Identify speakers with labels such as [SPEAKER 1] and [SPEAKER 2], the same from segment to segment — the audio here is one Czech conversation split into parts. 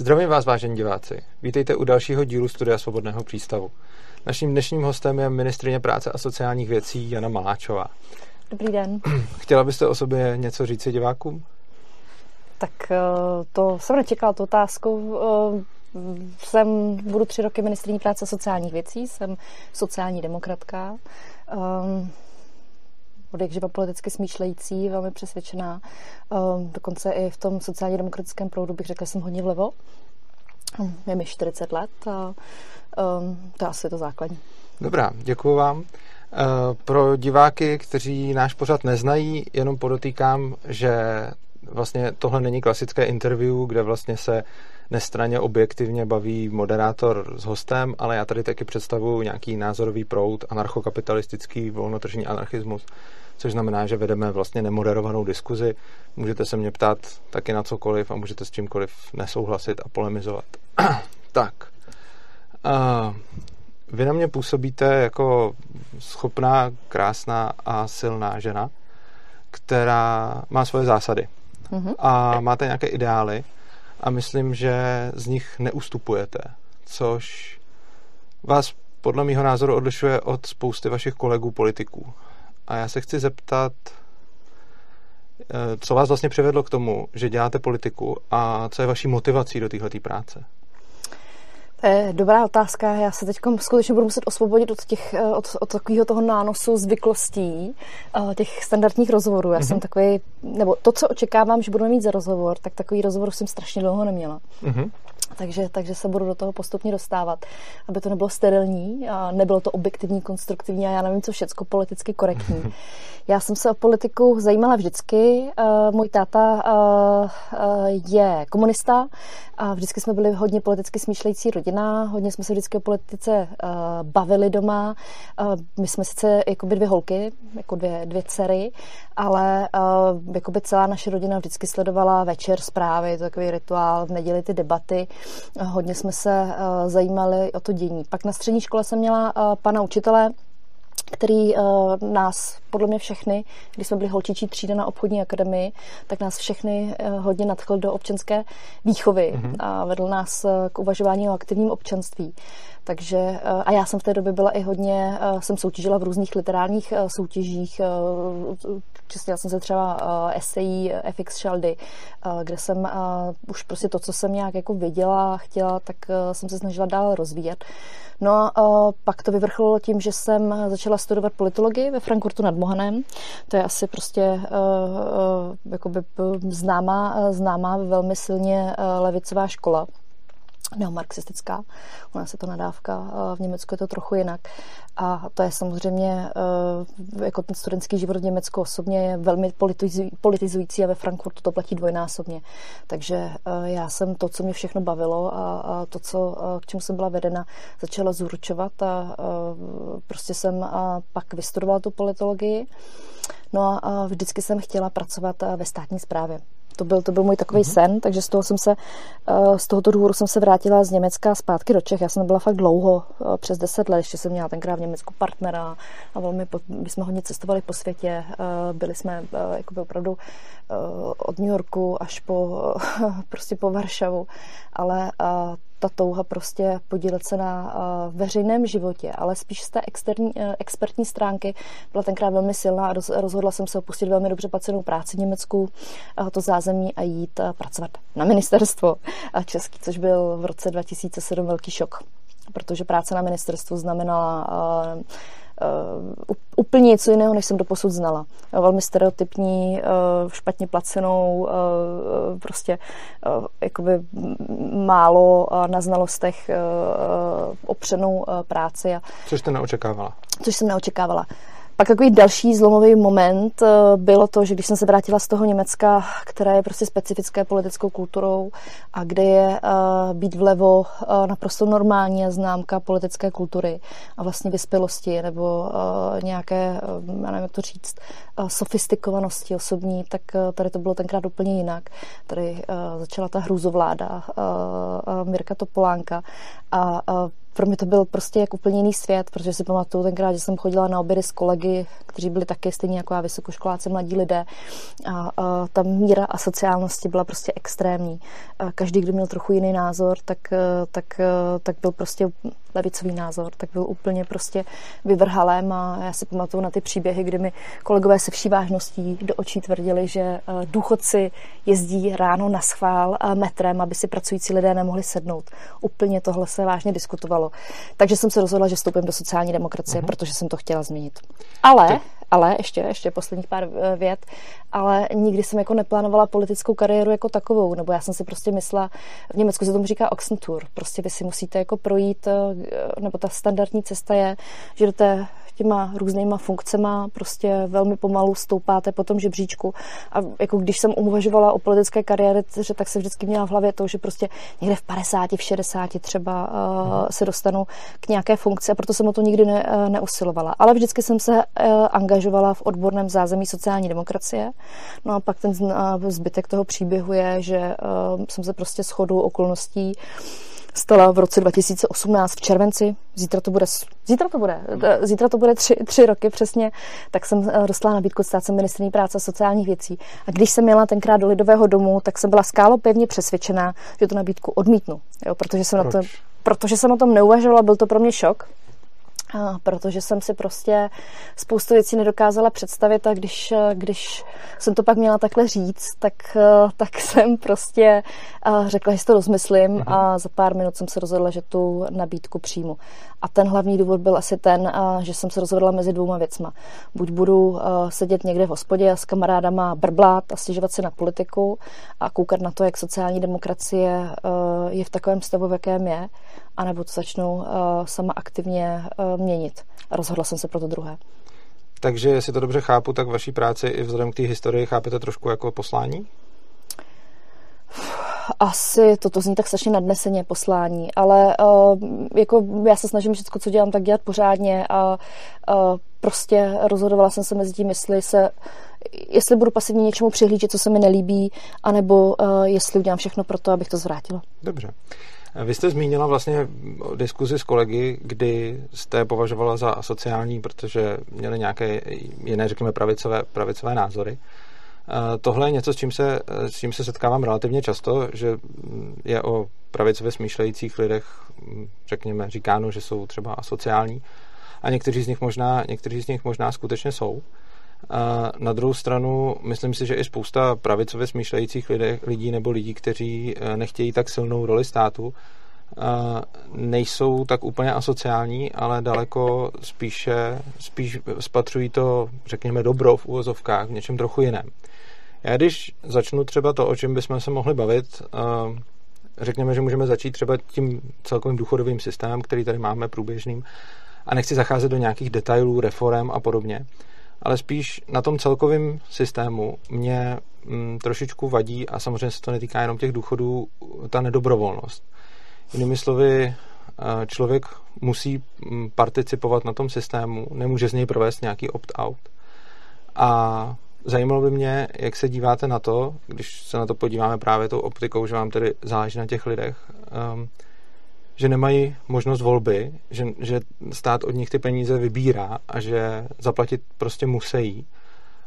[SPEAKER 1] Zdravím vás, vážení diváci. Vítejte u dalšího dílu Studia Svobodného přístavu. Naším dnešním hostem je ministrině práce a sociálních věcí Jana Maláčová.
[SPEAKER 2] Dobrý den.
[SPEAKER 1] Chtěla byste o sobě něco říct divákům?
[SPEAKER 2] Tak eh, to jsem nečekala, tu otázku. Eh, jsem, budu tři roky ministriní práce a sociálních věcí, jsem sociální demokratka. Od jakživa politicky smýšlející, velmi přesvědčená. Um, dokonce i v tom sociálně demokratickém proudu bych řekla, že jsem hodně vlevo. Je mi 40 let a um, to je asi to základní.
[SPEAKER 1] Dobrá, děkuji vám. Uh, pro diváky, kteří náš pořad neznají, jenom podotýkám, že vlastně tohle není klasické interview, kde vlastně se nestraně objektivně baví moderátor s hostem, ale já tady taky představuji nějaký názorový proud, anarchokapitalistický volnotržní anarchismus, což znamená, že vedeme vlastně nemoderovanou diskuzi. Můžete se mě ptát taky na cokoliv a můžete s čímkoliv nesouhlasit a polemizovat. tak. Uh, vy na mě působíte jako schopná, krásná a silná žena, která má svoje zásady. Mm-hmm. A máte nějaké ideály a myslím, že z nich neustupujete, což vás podle mého názoru odlišuje od spousty vašich kolegů politiků. A já se chci zeptat, eh, co vás vlastně přivedlo k tomu, že děláte politiku a co je vaší motivací do této práce?
[SPEAKER 2] To je dobrá otázka. Já se teď skutečně budu muset osvobodit od, těch, eh, od, od takového toho nánosu zvyklostí, eh, těch standardních rozhovorů. Já mm-hmm. jsem mhm. takový, nebo to, co očekávám, že budeme mít za rozhovor, tak takový rozhovor jsem strašně dlouho neměla. Mm-hmm. Takže, takže se budu do toho postupně dostávat, aby to nebylo sterilní a nebylo to objektivní, konstruktivní a já nevím, co všecko politicky korektní. Já jsem se o politiku zajímala vždycky. Uh, můj táta uh, uh, je komunista a vždycky jsme byli hodně politicky smýšlející rodina, hodně jsme se vždycky o politice bavili doma. My jsme sice jako dvě holky, jako dvě, dvě dcery, ale by celá naše rodina vždycky sledovala večer zprávy, to takový rituál, v neděli ty debaty. Hodně jsme se zajímali o to dění. Pak na střední škole jsem měla pana učitele, který uh, nás, podle mě všechny, když jsme byli holčičí třída na obchodní akademii, tak nás všechny uh, hodně nadchl do občanské výchovy mm-hmm. a vedl nás uh, k uvažování o aktivním občanství. Takže, uh, a já jsem v té době byla i hodně, uh, jsem soutěžila v různých literárních uh, soutěžích, čistila jsem se třeba esejí FX Shaldy, kde jsem už prostě to, co jsem nějak jako viděla, chtěla, tak jsem se snažila dál rozvíjet. No a pak to vyvrcholilo tím, že jsem začala studovat politologii ve Frankfurtu nad Mohanem. To je asi prostě jakoby známá, známá velmi silně levicová škola neomarxistická. U nás je to nadávka, v Německu je to trochu jinak. A to je samozřejmě, jako ten studentský život v Německu osobně je velmi politizující a ve Frankfurtu to platí dvojnásobně. Takže já jsem to, co mě všechno bavilo a to, co, k čemu jsem byla vedena, začala zúročovat a prostě jsem pak vystudovala tu politologii. No a vždycky jsem chtěla pracovat ve státní správě. To byl, to byl můj takový mm-hmm. sen, takže z toho jsem se, eh, z tohoto důvodu jsem se vrátila z Německa zpátky do Čech. Já jsem byla fakt dlouho, eh, přes deset let, ještě jsem měla tenkrát v Německu partnera a velmi, my jsme hodně cestovali po světě. Eh, byli jsme jakoby opravdu od New Yorku až po, prostě po Varšavu, ale ta touha prostě podílet se na uh, veřejném životě, ale spíš z té externí, uh, expertní stránky. Byla tenkrát velmi silná a rozhodla jsem se opustit velmi dobře placenou práci v Německu, to zázemí a jít uh, pracovat na ministerstvo český, což byl v roce 2007 velký šok, protože práce na ministerstvu znamenala úplně něco jiného, než jsem doposud znala. Velmi stereotypní, uh, špatně placenou, uh, prostě uh, jakoby málo uh, na znalostech uh, opřenou uh, práci. A,
[SPEAKER 1] což jste neočekávala?
[SPEAKER 2] Což jsem neočekávala. Pak takový další zlomový moment eh, bylo to, že když jsem se vrátila z toho Německa, které je prostě specifické politickou kulturou a kde je uh, být vlevo uh, naprosto normální známka politické kultury a vlastně vyspělosti nebo nějaké, já nevím, jak to říct, sofistikovanosti osobní, tak tady to bylo tenkrát úplně jinak. Tady začala ta hrůzovláda Mirka Topolánka a pro mě to byl prostě jak úplně jiný svět, protože si pamatuju tenkrát, že jsem chodila na obědy s kolegy, kteří byli taky stejně jako já vysokoškoláci, mladí lidé a, a ta míra a sociálnosti byla prostě extrémní. A každý, kdo měl trochu jiný názor, tak, tak, tak byl prostě levicový názor, tak byl úplně prostě vyvrhalém a já si pamatuju na ty příběhy, kdy mi kolegové se vší vážností do očí tvrdili, že eh, důchodci jezdí ráno na schvál eh, metrem, aby si pracující lidé nemohli sednout. Úplně tohle se vážně diskutovalo. Takže jsem se rozhodla, že vstoupím do sociální demokracie, uh-huh. protože jsem to chtěla změnit. Ale, tak. Ale ještě, ještě posledních pár eh, vět, ale nikdy jsem jako neplánovala politickou kariéru jako takovou, nebo já jsem si prostě myslela, v Německu se tomu říká Oxentour, prostě vy si musíte jako projít nebo ta standardní cesta je, že do té těma různýma funkcema prostě velmi pomalu stoupáte po tom žebříčku. A jako když jsem uvažovala o politické kariéře, tak se vždycky měla v hlavě to, že prostě někde v 50, v 60 třeba uh, se dostanu k nějaké funkci a proto jsem o to nikdy ne, uh, neusilovala. Ale vždycky jsem se uh, angažovala v odborném zázemí sociální demokracie. No a pak ten uh, zbytek toho příběhu je, že uh, jsem se prostě shodou okolností stala v roce 2018 v červenci. Zítra to bude, zítra to bude, eh, zítra to bude tři, tři roky přesně, tak jsem eh, dostala nabídku stát se ministrní práce a sociálních věcí. A když jsem měla tenkrát do Lidového domu, tak jsem byla skálo pevně přesvědčená, že tu nabídku odmítnu, jo, protože jsem Proč? na to protože jsem o tom neuvažovala, byl to pro mě šok protože jsem si prostě spoustu věcí nedokázala představit a když, když jsem to pak měla takhle říct, tak, tak jsem prostě řekla, že si to rozmyslím mhm. a za pár minut jsem se rozhodla, že tu nabídku přijmu. A ten hlavní důvod byl asi ten, že jsem se rozhodla mezi dvouma věcma. Buď budu sedět někde v hospodě a s kamarádama brblát a stěžovat si na politiku a koukat na to, jak sociální demokracie je v takovém stavu, v jakém je, anebo to začnu sama aktivně měnit. A rozhodla jsem se pro to druhé.
[SPEAKER 1] Takže, jestli to dobře chápu, tak vaší práci i vzhledem k té historii chápete trošku jako poslání?
[SPEAKER 2] Asi toto zní tak strašně nadneseně poslání, ale uh, jako já se snažím všechno, co dělám, tak dělat pořádně a uh, prostě rozhodovala jsem se mezi tím, jestli se jestli budu pasivně něčemu přihlížet, co se mi nelíbí, anebo uh, jestli udělám všechno pro to, abych to zvrátila.
[SPEAKER 1] Dobře. Vy jste zmínila vlastně diskuzi s kolegy, kdy jste považovala za asociální, protože měli nějaké jiné, řekněme, pravicové, pravicové názory. Tohle je něco, s čím, se, s čím se setkávám relativně často, že je o pravicově smýšlejících lidech, řekněme, říkáno, že jsou třeba asociální a někteří z nich možná, někteří z nich možná skutečně jsou. A na druhou stranu, myslím si, že i spousta pravicově smýšlejících lidí nebo lidí, kteří eh, nechtějí tak silnou roli státu, nejsou tak úplně asociální, ale daleko spíše, spíš spatřují to, řekněme, dobro v úvozovkách v něčem trochu jiném. Já když začnu třeba to, o čem bychom se mohli bavit, řekněme, že můžeme začít třeba tím celkovým důchodovým systémem, který tady máme průběžným, a nechci zacházet do nějakých detailů, reform a podobně, ale spíš na tom celkovém systému mě mm, trošičku vadí, a samozřejmě se to netýká jenom těch důchodů, ta nedobrovolnost. Jinými slovy, člověk musí mm, participovat na tom systému, nemůže z něj provést nějaký opt-out. A zajímalo by mě, jak se díváte na to, když se na to podíváme právě tou optikou, že vám tedy záleží na těch lidech, um, že nemají možnost volby, že, že stát od nich ty peníze vybírá a že zaplatit prostě musí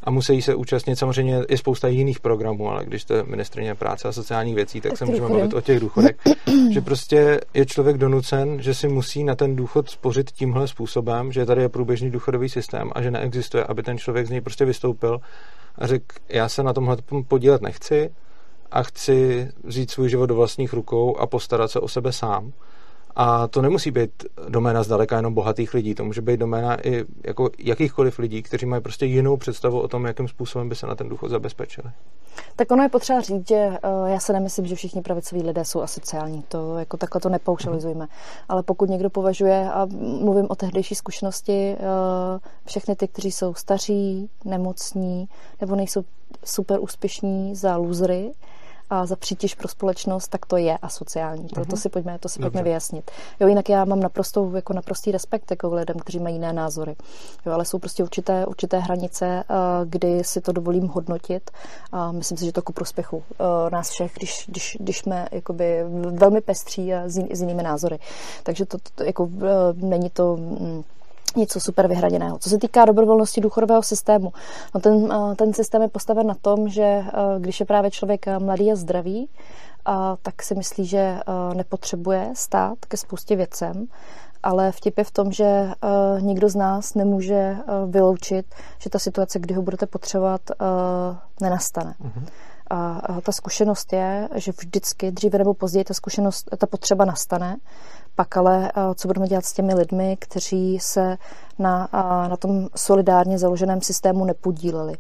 [SPEAKER 1] a musí se účastnit. Samozřejmě je spousta jiných programů, ale když jste ministrině práce a sociálních věcí, tak se můžeme bavit o těch důchodech. že prostě je člověk donucen, že si musí na ten důchod spořit tímhle způsobem, že tady je průběžný důchodový systém a že neexistuje, aby ten člověk z něj prostě vystoupil a řekl, já se na tomhle podílet nechci a chci vzít svůj život do vlastních rukou a postarat se o sebe sám a to nemusí být doména zdaleka jenom bohatých lidí, to může být doména i jako jakýchkoliv lidí, kteří mají prostě jinou představu o tom, jakým způsobem by se na ten důchod zabezpečili.
[SPEAKER 2] Tak ono je potřeba říct, že uh, já se nemyslím, že všichni pravicoví lidé jsou asociální. To jako takhle to nepaušalizujeme. Ale pokud někdo považuje, a mluvím o tehdejší zkušenosti, uh, všechny ty, kteří jsou staří, nemocní nebo nejsou super úspěšní za lůzry, a za přítěž pro společnost, tak to je asociální. To, to si pojďme, to si pojďme vyjasnit. Jo, jinak já mám naprostou, jako naprostý respekt jako lidem, kteří mají jiné názory. Jo, ale jsou prostě určité, určité hranice, kdy si to dovolím hodnotit a myslím si, že to ku prospěchu nás všech, když, když, když jsme jakoby velmi pestří a s, jinými názory. Takže to, to jako není to mm, něco super vyhraněného. Co se týká dobrovolnosti důchodového systému, no ten, eh, ten systém je postaven na tom, že eh, když je právě člověk eh, mladý a zdravý, tak si myslí, že nepotřebuje stát ke spoustě věcem, ale vtip je v tom, že nikdo z nás nemůže vyloučit, že ta situace, kdy ho budete potřebovat, nenastane. Mm-hmm. A ta zkušenost je, že vždycky, dříve nebo později, ta zkušenost, ta potřeba nastane. Pak ale, co budeme dělat s těmi lidmi, kteří se na, na tom solidárně založeném systému nepodíleli.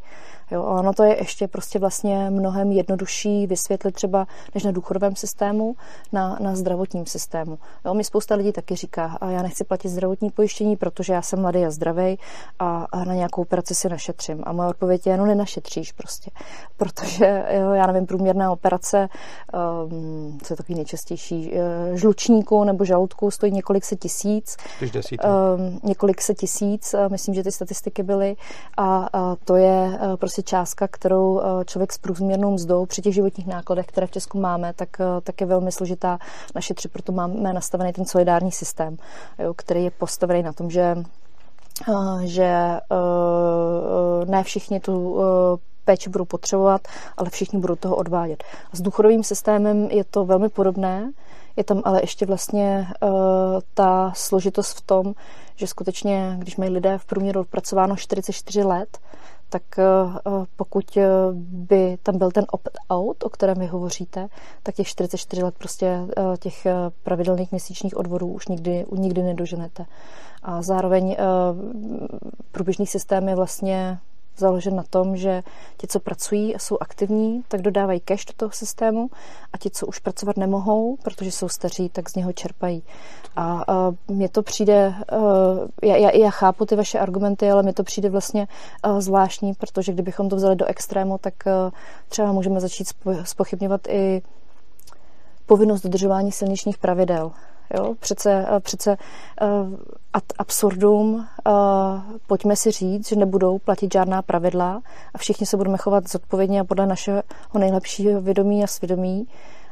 [SPEAKER 2] Jo, ono to je ještě prostě vlastně mnohem jednodušší vysvětlit třeba než na důchodovém systému, na, na zdravotním systému. Jo, mi spousta lidí taky říká, a já nechci platit zdravotní pojištění, protože já jsem mladý a zdravý a, a na nějakou operaci si našetřím. A moje odpověď je, no nenašetříš prostě. Protože, jo, já nevím, průměrná operace, um, co je takový nejčastější, uh, žlučníku nebo žaludku stojí několik set tisíc. Um, několik set tisíc, uh, myslím, že ty statistiky byly a, a to je uh, částka, kterou eh, člověk s průměrnou mzdou při těch životních nákladech, které v Česku máme, tak, eh, tak je velmi složitá našetřit. Proto máme nastavený ten solidární systém, jo, který je postavený na tom, že eh, že ne všichni tu péči budou potřebovat, ale všichni budou toho odvádět. S důchodovým systémem je to velmi podobné, je tam ale ještě vlastně uh, ta složitost v tom, že skutečně, když mají lidé v průměru odpracováno 44 let, tak eh, eh, pokud eh, by tam byl ten opt-out, o kterém vy hovoříte, tak těch 44 let prostě těch pravidelných měsíčních odvodů už nikdy, nikdy nedoženete. A zároveň průběžný systém je vlastně založen na tom, že ti, co pracují a jsou aktivní, tak dodávají cash do toho systému a ti, co už pracovat nemohou, protože jsou staří, tak z něho čerpají. A, a mně to přijde, já, já, já chápu ty vaše argumenty, ale mně to přijde vlastně zvláštní, protože kdybychom to vzali do extrému, tak třeba můžeme začít spochybňovat i povinnost dodržování silničních pravidel. Jo? Přece, eh, přece uh, ad absurdum, uh, pojďme si říct, že nebudou platit žádná pravidla a všichni se budeme chovat zodpovědně a podle našeho nejlepšího vědomí a svědomí,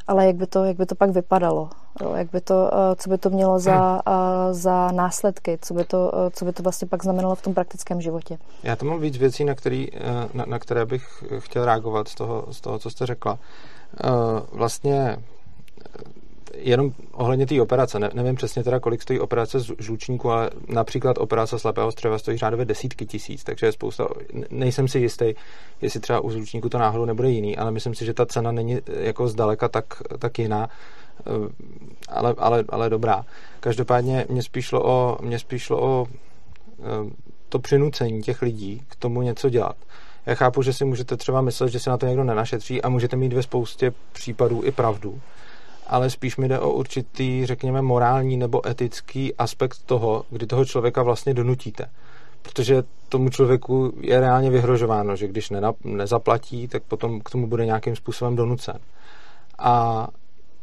[SPEAKER 2] ale jak by to, jak by to pak vypadalo? Jo? Jak by to, uh, co by to mělo za, uh, za následky? Co by, to, uh, co by to vlastně pak znamenalo v tom praktickém životě?
[SPEAKER 1] Já tam mám víc věcí, na, který, na, na které bych chtěl reagovat z toho, z toho co jste řekla. Vlastně jenom ohledně té operace, ne, nevím přesně teda, kolik stojí operace z žlučníku, ale například operace slepého střeva stojí řádově desítky tisíc, takže je spousta, nejsem si jistý, jestli třeba u žlučníku to náhodou nebude jiný, ale myslím si, že ta cena není jako zdaleka tak, tak jiná, eh, ale, ale, ale dobrá. Každopádně mě spíš šlo o, mě spíš šlo o eh, to přinucení těch lidí k tomu něco dělat. Já chápu, že si můžete třeba myslet, že se na to někdo nenašetří a můžete mít ve spoustě případů i pravdu ale spíš mi jde o určitý, řekněme, morální nebo etický aspekt toho, kdy toho člověka vlastně donutíte. Protože tomu člověku je reálně vyhrožováno, že když nezaplatí, tak potom k tomu bude nějakým způsobem donucen. A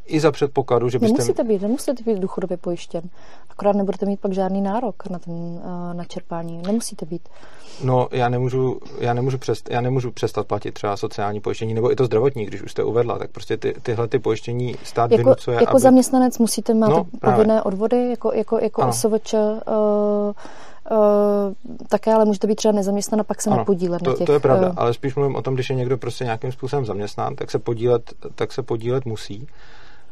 [SPEAKER 1] i za předpokladu, že byste...
[SPEAKER 2] Nemusíte být, nemusíte být důchodově pojištěn. Akorát nebudete mít pak žádný nárok na, ten, uh, na čerpání. Nemusíte být.
[SPEAKER 1] No, já nemůžu, já, nemůžu přest, já nemůžu přestat platit třeba sociální pojištění, nebo i to zdravotní, když už jste uvedla, tak prostě ty, tyhle ty pojištění stát
[SPEAKER 2] jako,
[SPEAKER 1] vynucuje.
[SPEAKER 2] Jako aby... zaměstnanec musíte mít no, povinné odvody, jako, jako, jako OSVČ, uh, Uh, také, ale můžete být třeba nezaměstnan a pak se ano, nepodílet
[SPEAKER 1] to,
[SPEAKER 2] na těch...
[SPEAKER 1] To je pravda, uh... ale spíš mluvím o tom, když je někdo prostě nějakým způsobem zaměstnán, tak se podílet, tak se podílet musí.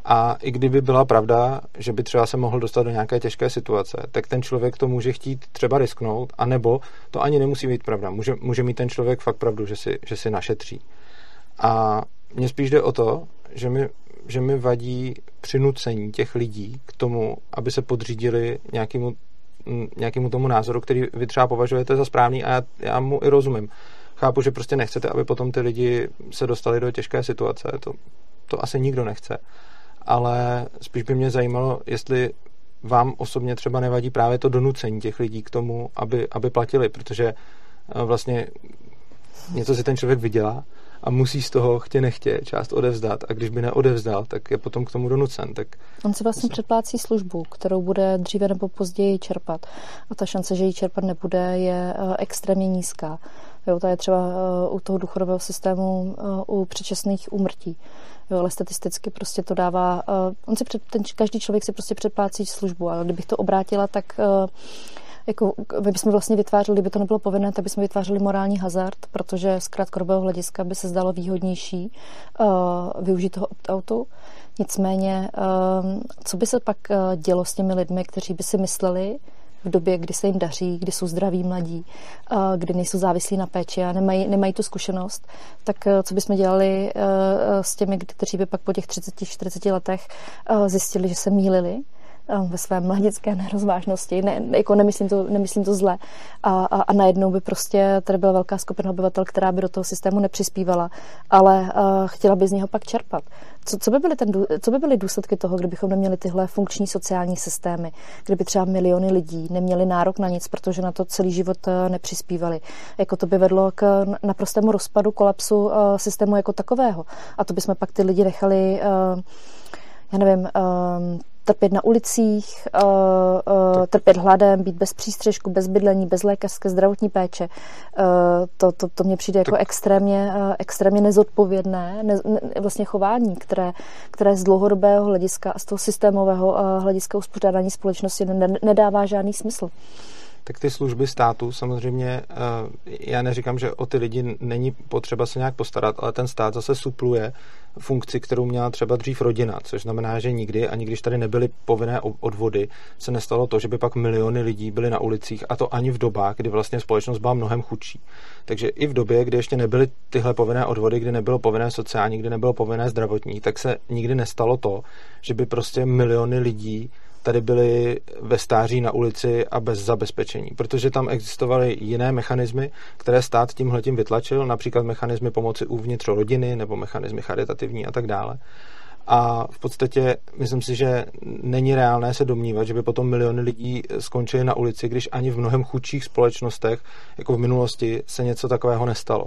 [SPEAKER 1] A i kdyby byla pravda, že by třeba se mohl dostat do nějaké těžké situace, tak ten člověk to může chtít třeba risknout, anebo to ani nemusí být pravda. Může, může mít ten člověk fakt pravdu, že si, že si našetří. A mně spíš jde o to, že mi, že mi vadí přinucení těch lidí k tomu, aby se podřídili nějakému, nějakému tomu názoru, který vy třeba považujete za správný a já, já mu i rozumím. Chápu, že prostě nechcete, aby potom ty lidi se dostali do těžké situace. To, to asi nikdo nechce ale spíš by mě zajímalo, jestli vám osobně třeba nevadí právě to donucení těch lidí k tomu, aby, aby platili, protože eh, vlastně něco si ten člověk vydělá a musí z toho chtě nechtě část odevzdat a když by neodevzdal, tak je potom k tomu donucen. Tak...
[SPEAKER 2] On si vlastně předplácí službu, kterou bude dříve nebo později čerpat a ta šance, že ji čerpat nebude, je eh, extrémně nízká. Jo, to je třeba eh, u toho důchodového systému u předčasných úmrtí. Jo, ale statisticky prostě to dává, on si před, ten, každý člověk si prostě předplácí službu, ale kdybych to obrátila, tak jako my bychom vlastně vytvářeli, kdyby to nebylo povinné, tak bychom vytvářeli morální hazard, protože z krátkodobého hlediska by se zdalo výhodnější uh, využít toho opt-outu. Nicméně, uh, co by se pak dělo s těmi lidmi, kteří by si mysleli, v době, kdy se jim daří, kdy jsou zdraví mladí, kdy nejsou závislí na péči a nemají, nemají tu zkušenost, tak co bychom dělali s těmi, kteří by pak po těch 30-40 letech zjistili, že se mýlili? Eh, ve své mladické nerozvážnosti, ne, jako nemyslím to, nemyslím to zle. A, a, a najednou by prostě tady byla velká skupina obyvatel, která by do toho systému nepřispívala, ale uh, chtěla by z něho pak čerpat. Co, co, by byly ten, co by byly důsledky toho, kdybychom neměli tyhle funkční sociální systémy, kdyby třeba miliony lidí neměli nárok na nic, protože na to celý život uh, nepřispívali. Jako to by vedlo k naprostému rozpadu, kolapsu systému jako takového. A to bychom pak ty lidi nechali, já nevím, trpět na ulicích, uh, uh, trpět hladem, být bez přístřežku, bez bydlení, bez lékařské zdravotní péče. Uh, to, to, to mně přijde jako tak. extrémně, uh, extrémně nezodpovědné ne, ne, vlastně chování, které, které z dlouhodobého hlediska a z toho systémového uh, hlediska uspořádání společnosti ne, nedává žádný smysl
[SPEAKER 1] tak ty služby státu samozřejmě, já neříkám, že o ty lidi není potřeba se nějak postarat, ale ten stát zase supluje funkci, kterou měla třeba dřív rodina, což znamená, že nikdy, ani když tady nebyly povinné odvody, se nestalo to, že by pak miliony lidí byly na ulicích a to ani v dobách, kdy vlastně společnost byla mnohem chudší. Takže i v době, kdy ještě nebyly tyhle povinné odvody, kdy nebylo povinné sociální, kdy nebylo povinné zdravotní, tak se nikdy nestalo to, že by prostě miliony lidí tady byli ve stáří na ulici a bez zabezpečení, protože tam existovaly jiné mechanismy, které stát tímhletím vytlačil, například mechanismy pomoci uvnitř rodiny nebo mechanismy charitativní a tak dále. A v podstatě myslím si, že není reálné se domnívat, že by potom miliony lidí skončili na ulici, když ani v mnohem chudších společnostech, jako v minulosti, se něco takového nestalo.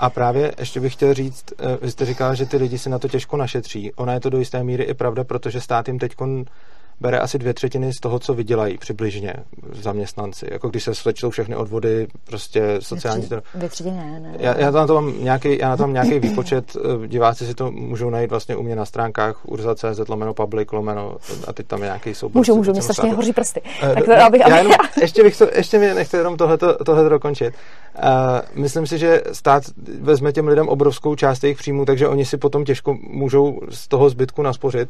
[SPEAKER 1] A právě ještě bych chtěl říct, eh, vy jste říkal, že ty lidi si na to těžko našetří. Ona je to do jisté míry i pravda, protože stát jim teď bere asi dvě třetiny z toho, co vydělají přibližně zaměstnanci. Jako když se slečtou všechny odvody, prostě sociální...
[SPEAKER 2] Dvě třetiny, ne, ne.
[SPEAKER 1] Já, já, na to mám nějaký, já na to mám nějaký výpočet, eh, diváci si to můžou najít vlastně u mě na stránkách urza.cz lomeno public lomeno a teď tam je nějaký soubor.
[SPEAKER 2] Můžu, můžu, mě strašně hoří prsty.
[SPEAKER 1] Uh, tak to, abych, já jenom, ještě, bych to, ještě mi nechte jenom tohleto, tohleto dokončit. Uh, myslím si, že stát vezme těm lidem obrovskou část jejich příjmů, takže oni si potom těžko můžou z toho zbytku naspořit.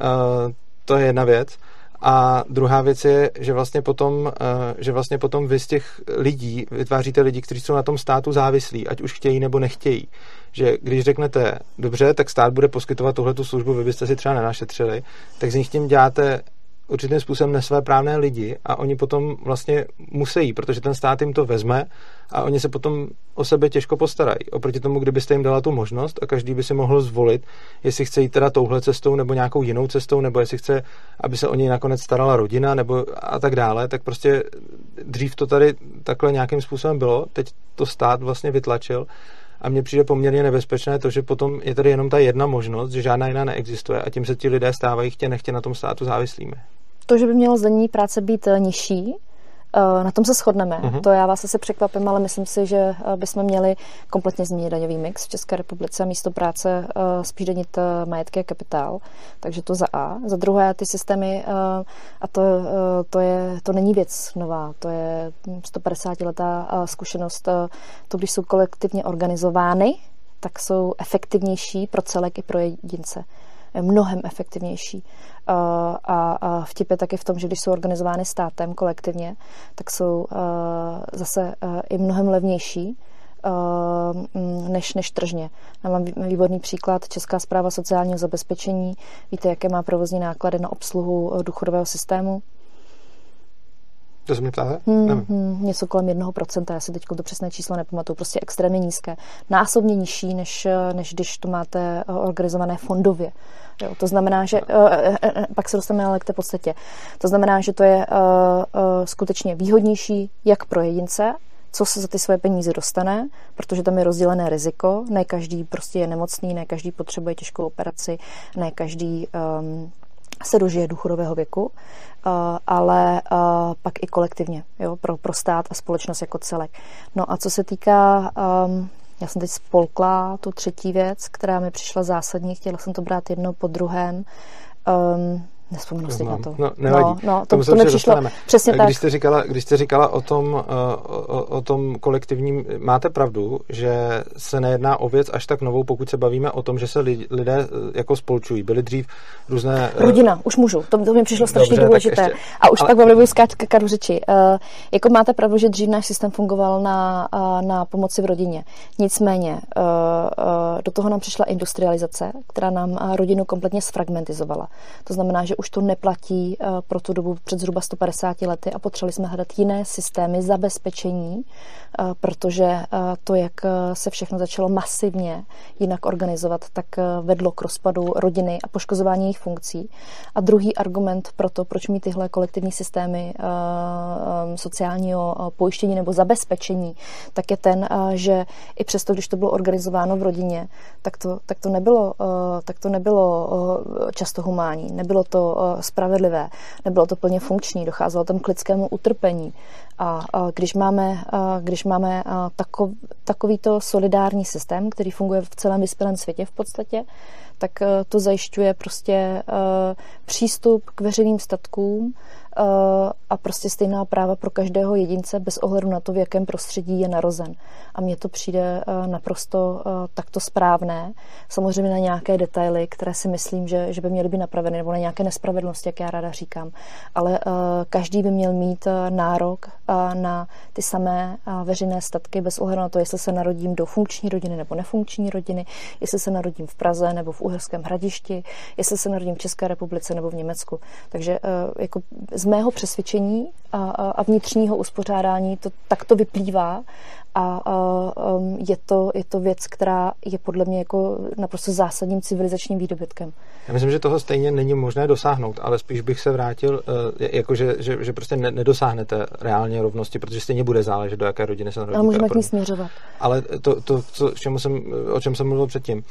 [SPEAKER 1] Uh, to je jedna věc. A druhá věc je, že vlastně potom, eh, že vlastně potom vy z těch lidí vytváříte lidi, kteří jsou na tom státu závislí, ať už chtějí nebo nechtějí. Že když řeknete, dobře, tak stát bude poskytovat tuhle službu, vy byste si třeba nenašetřili, tak z nich tím děláte určitým způsobem nesvéprávné lidi a oni potom vlastně musí, protože ten stát jim to vezme a oni se potom o sebe těžko postarají. Oproti tomu, kdybyste jim dala tu možnost a každý by si mohl zvolit, jestli chce jít teda touhle cestou nebo nějakou jinou cestou, nebo jestli chce, aby se o něj nakonec starala rodina nebo a tak dále, tak prostě dřív to tady takhle nějakým způsobem bylo, teď to stát vlastně vytlačil a mně přijde poměrně nebezpečné to, že potom je tady jenom ta jedna možnost, že žádná jiná neexistuje a tím se ti lidé stávají chtě nechtě na tom státu závislými.
[SPEAKER 2] To, že by mělo zdanění práce být eh, nižší, eh, na tom se shodneme. Uh-huh. To já vás asi překvapím, ale myslím si, že eh, bychom měli kompletně změnit daňový mix v České republice a místo práce spíš danit majetky a kapitál. Takže to za A. Za druhé, ty systémy, a to, to, je, to není věc nová, to je 150 letá zkušenost. To, když jsou kolektivně organizovány, tak jsou efektivnější pro celek i pro jedince mnohem efektivnější. A, a vtip je taky v tom, že když jsou organizovány státem kolektivně, tak jsou zase i mnohem levnější než, než tržně. Já mám výborný příklad Česká zpráva sociálního zabezpečení. Víte, jaké má provozní náklady na obsluhu důchodového systému?
[SPEAKER 1] To se mě ptáte?
[SPEAKER 2] Hmm, hmm, něco kolem jednoho procenta, já si teď to přesné číslo nepamatuju, prostě extrémně nízké. Násobně nižší, než, než když to máte eh, organizované fondově. Jo, to znamená, že uh, uh, pak se dostaneme ale k té podstatě. To znamená, že to je uh, uh, skutečně výhodnější jak pro jedince, co se za ty své peníze dostane, protože tam je rozdělené riziko. Ne každý prostě je nemocný, ne každý potřebuje těžkou operaci, ne každý um, se dožije důchodového věku, uh, ale uh, pak i kolektivně, jo, pro, pro stát a společnost jako celek. No a co se týká um, já jsem teď spolkla tu třetí věc, která mi přišla zásadní, chtěla jsem to brát jedno po druhém. Nespomenu si na to.
[SPEAKER 1] No, nevadí. No,
[SPEAKER 2] no, to, to mi přišlo přesně
[SPEAKER 1] tak. Když jste říkala, když jste říkala o tom, eh, o, o tom kolektivním, máte pravdu, že se nejedná o věc až tak novou, pokud se bavíme o tom, že se lidé eh, jako spolčují. Byly dřív různé...
[SPEAKER 2] Eh, Rodina, už můžu. To, to mi přišlo strašně Dobře, důležité. Ještě, A už ale... pak vám nebudu skákat řeči. Uh, jako máte pravdu, že dřív náš systém fungoval na, uh, na pomoci v rodině. Nicméně uh, uh, do toho nám přišla industrializace, která nám rodinu kompletně sfragmentizovala. To znamená, že už to neplatí eh, pro tu dobu před zhruba 150 lety a potřebovali jsme hledat jiné systémy zabezpečení, eh, protože eh, to, jak se všechno začalo masivně jinak organizovat, tak vedlo k rozpadu rodiny a poškozování jejich funkcí. A druhý argument pro to, proč mít tyhle kolektivní systémy sociálního pojištění nebo zabezpečení, tak je ten, že i přesto, když to bylo organizováno v rodině, tak to, tak to nebylo, tak to nebylo často humánní. Nebylo to spravedlivé, nebylo to plně funkční, docházelo tam k lidskému utrpení. A, když máme, když máme takov, takovýto solidární systém, který funguje v celém vyspělém světě v podstatě, tak to zajišťuje prostě přístup k veřejným statkům, a prostě stejná práva pro každého jedince bez ohledu na to, v jakém prostředí je narozen. A mně to přijde eh, naprosto eh, takto správné. Samozřejmě na nějaké detaily, které si myslím, že, že by měly být napraveny, nebo na nějaké nespravedlnosti, jak já ráda říkám. Ale eh, každý by měl mít nárok na ty samé veřejné statky bez ohledu na to, jestli se narodím do funkční rodiny nebo nefunkční rodiny, jestli se narodím v Praze nebo v Uherském hradišti, jestli se narodím v České republice nebo v Německu. Takže jako z mého přesvědčení a, a vnitřního uspořádání to takto vyplývá a, a um, je, to, je to věc, která je podle mě jako naprosto zásadním civilizačním výdobytkem.
[SPEAKER 1] Já myslím, že toho stejně není možné dosáhnout, ale spíš bych se vrátil, uh, jako že, že, že prostě nedosáhnete reálně rovnosti, protože stejně bude záležet, do jaké rodiny se narodíte.
[SPEAKER 2] Ale můžeme k ní směřovat.
[SPEAKER 1] Ale to, to co, čemu jsem, o čem jsem mluvil předtím, uh,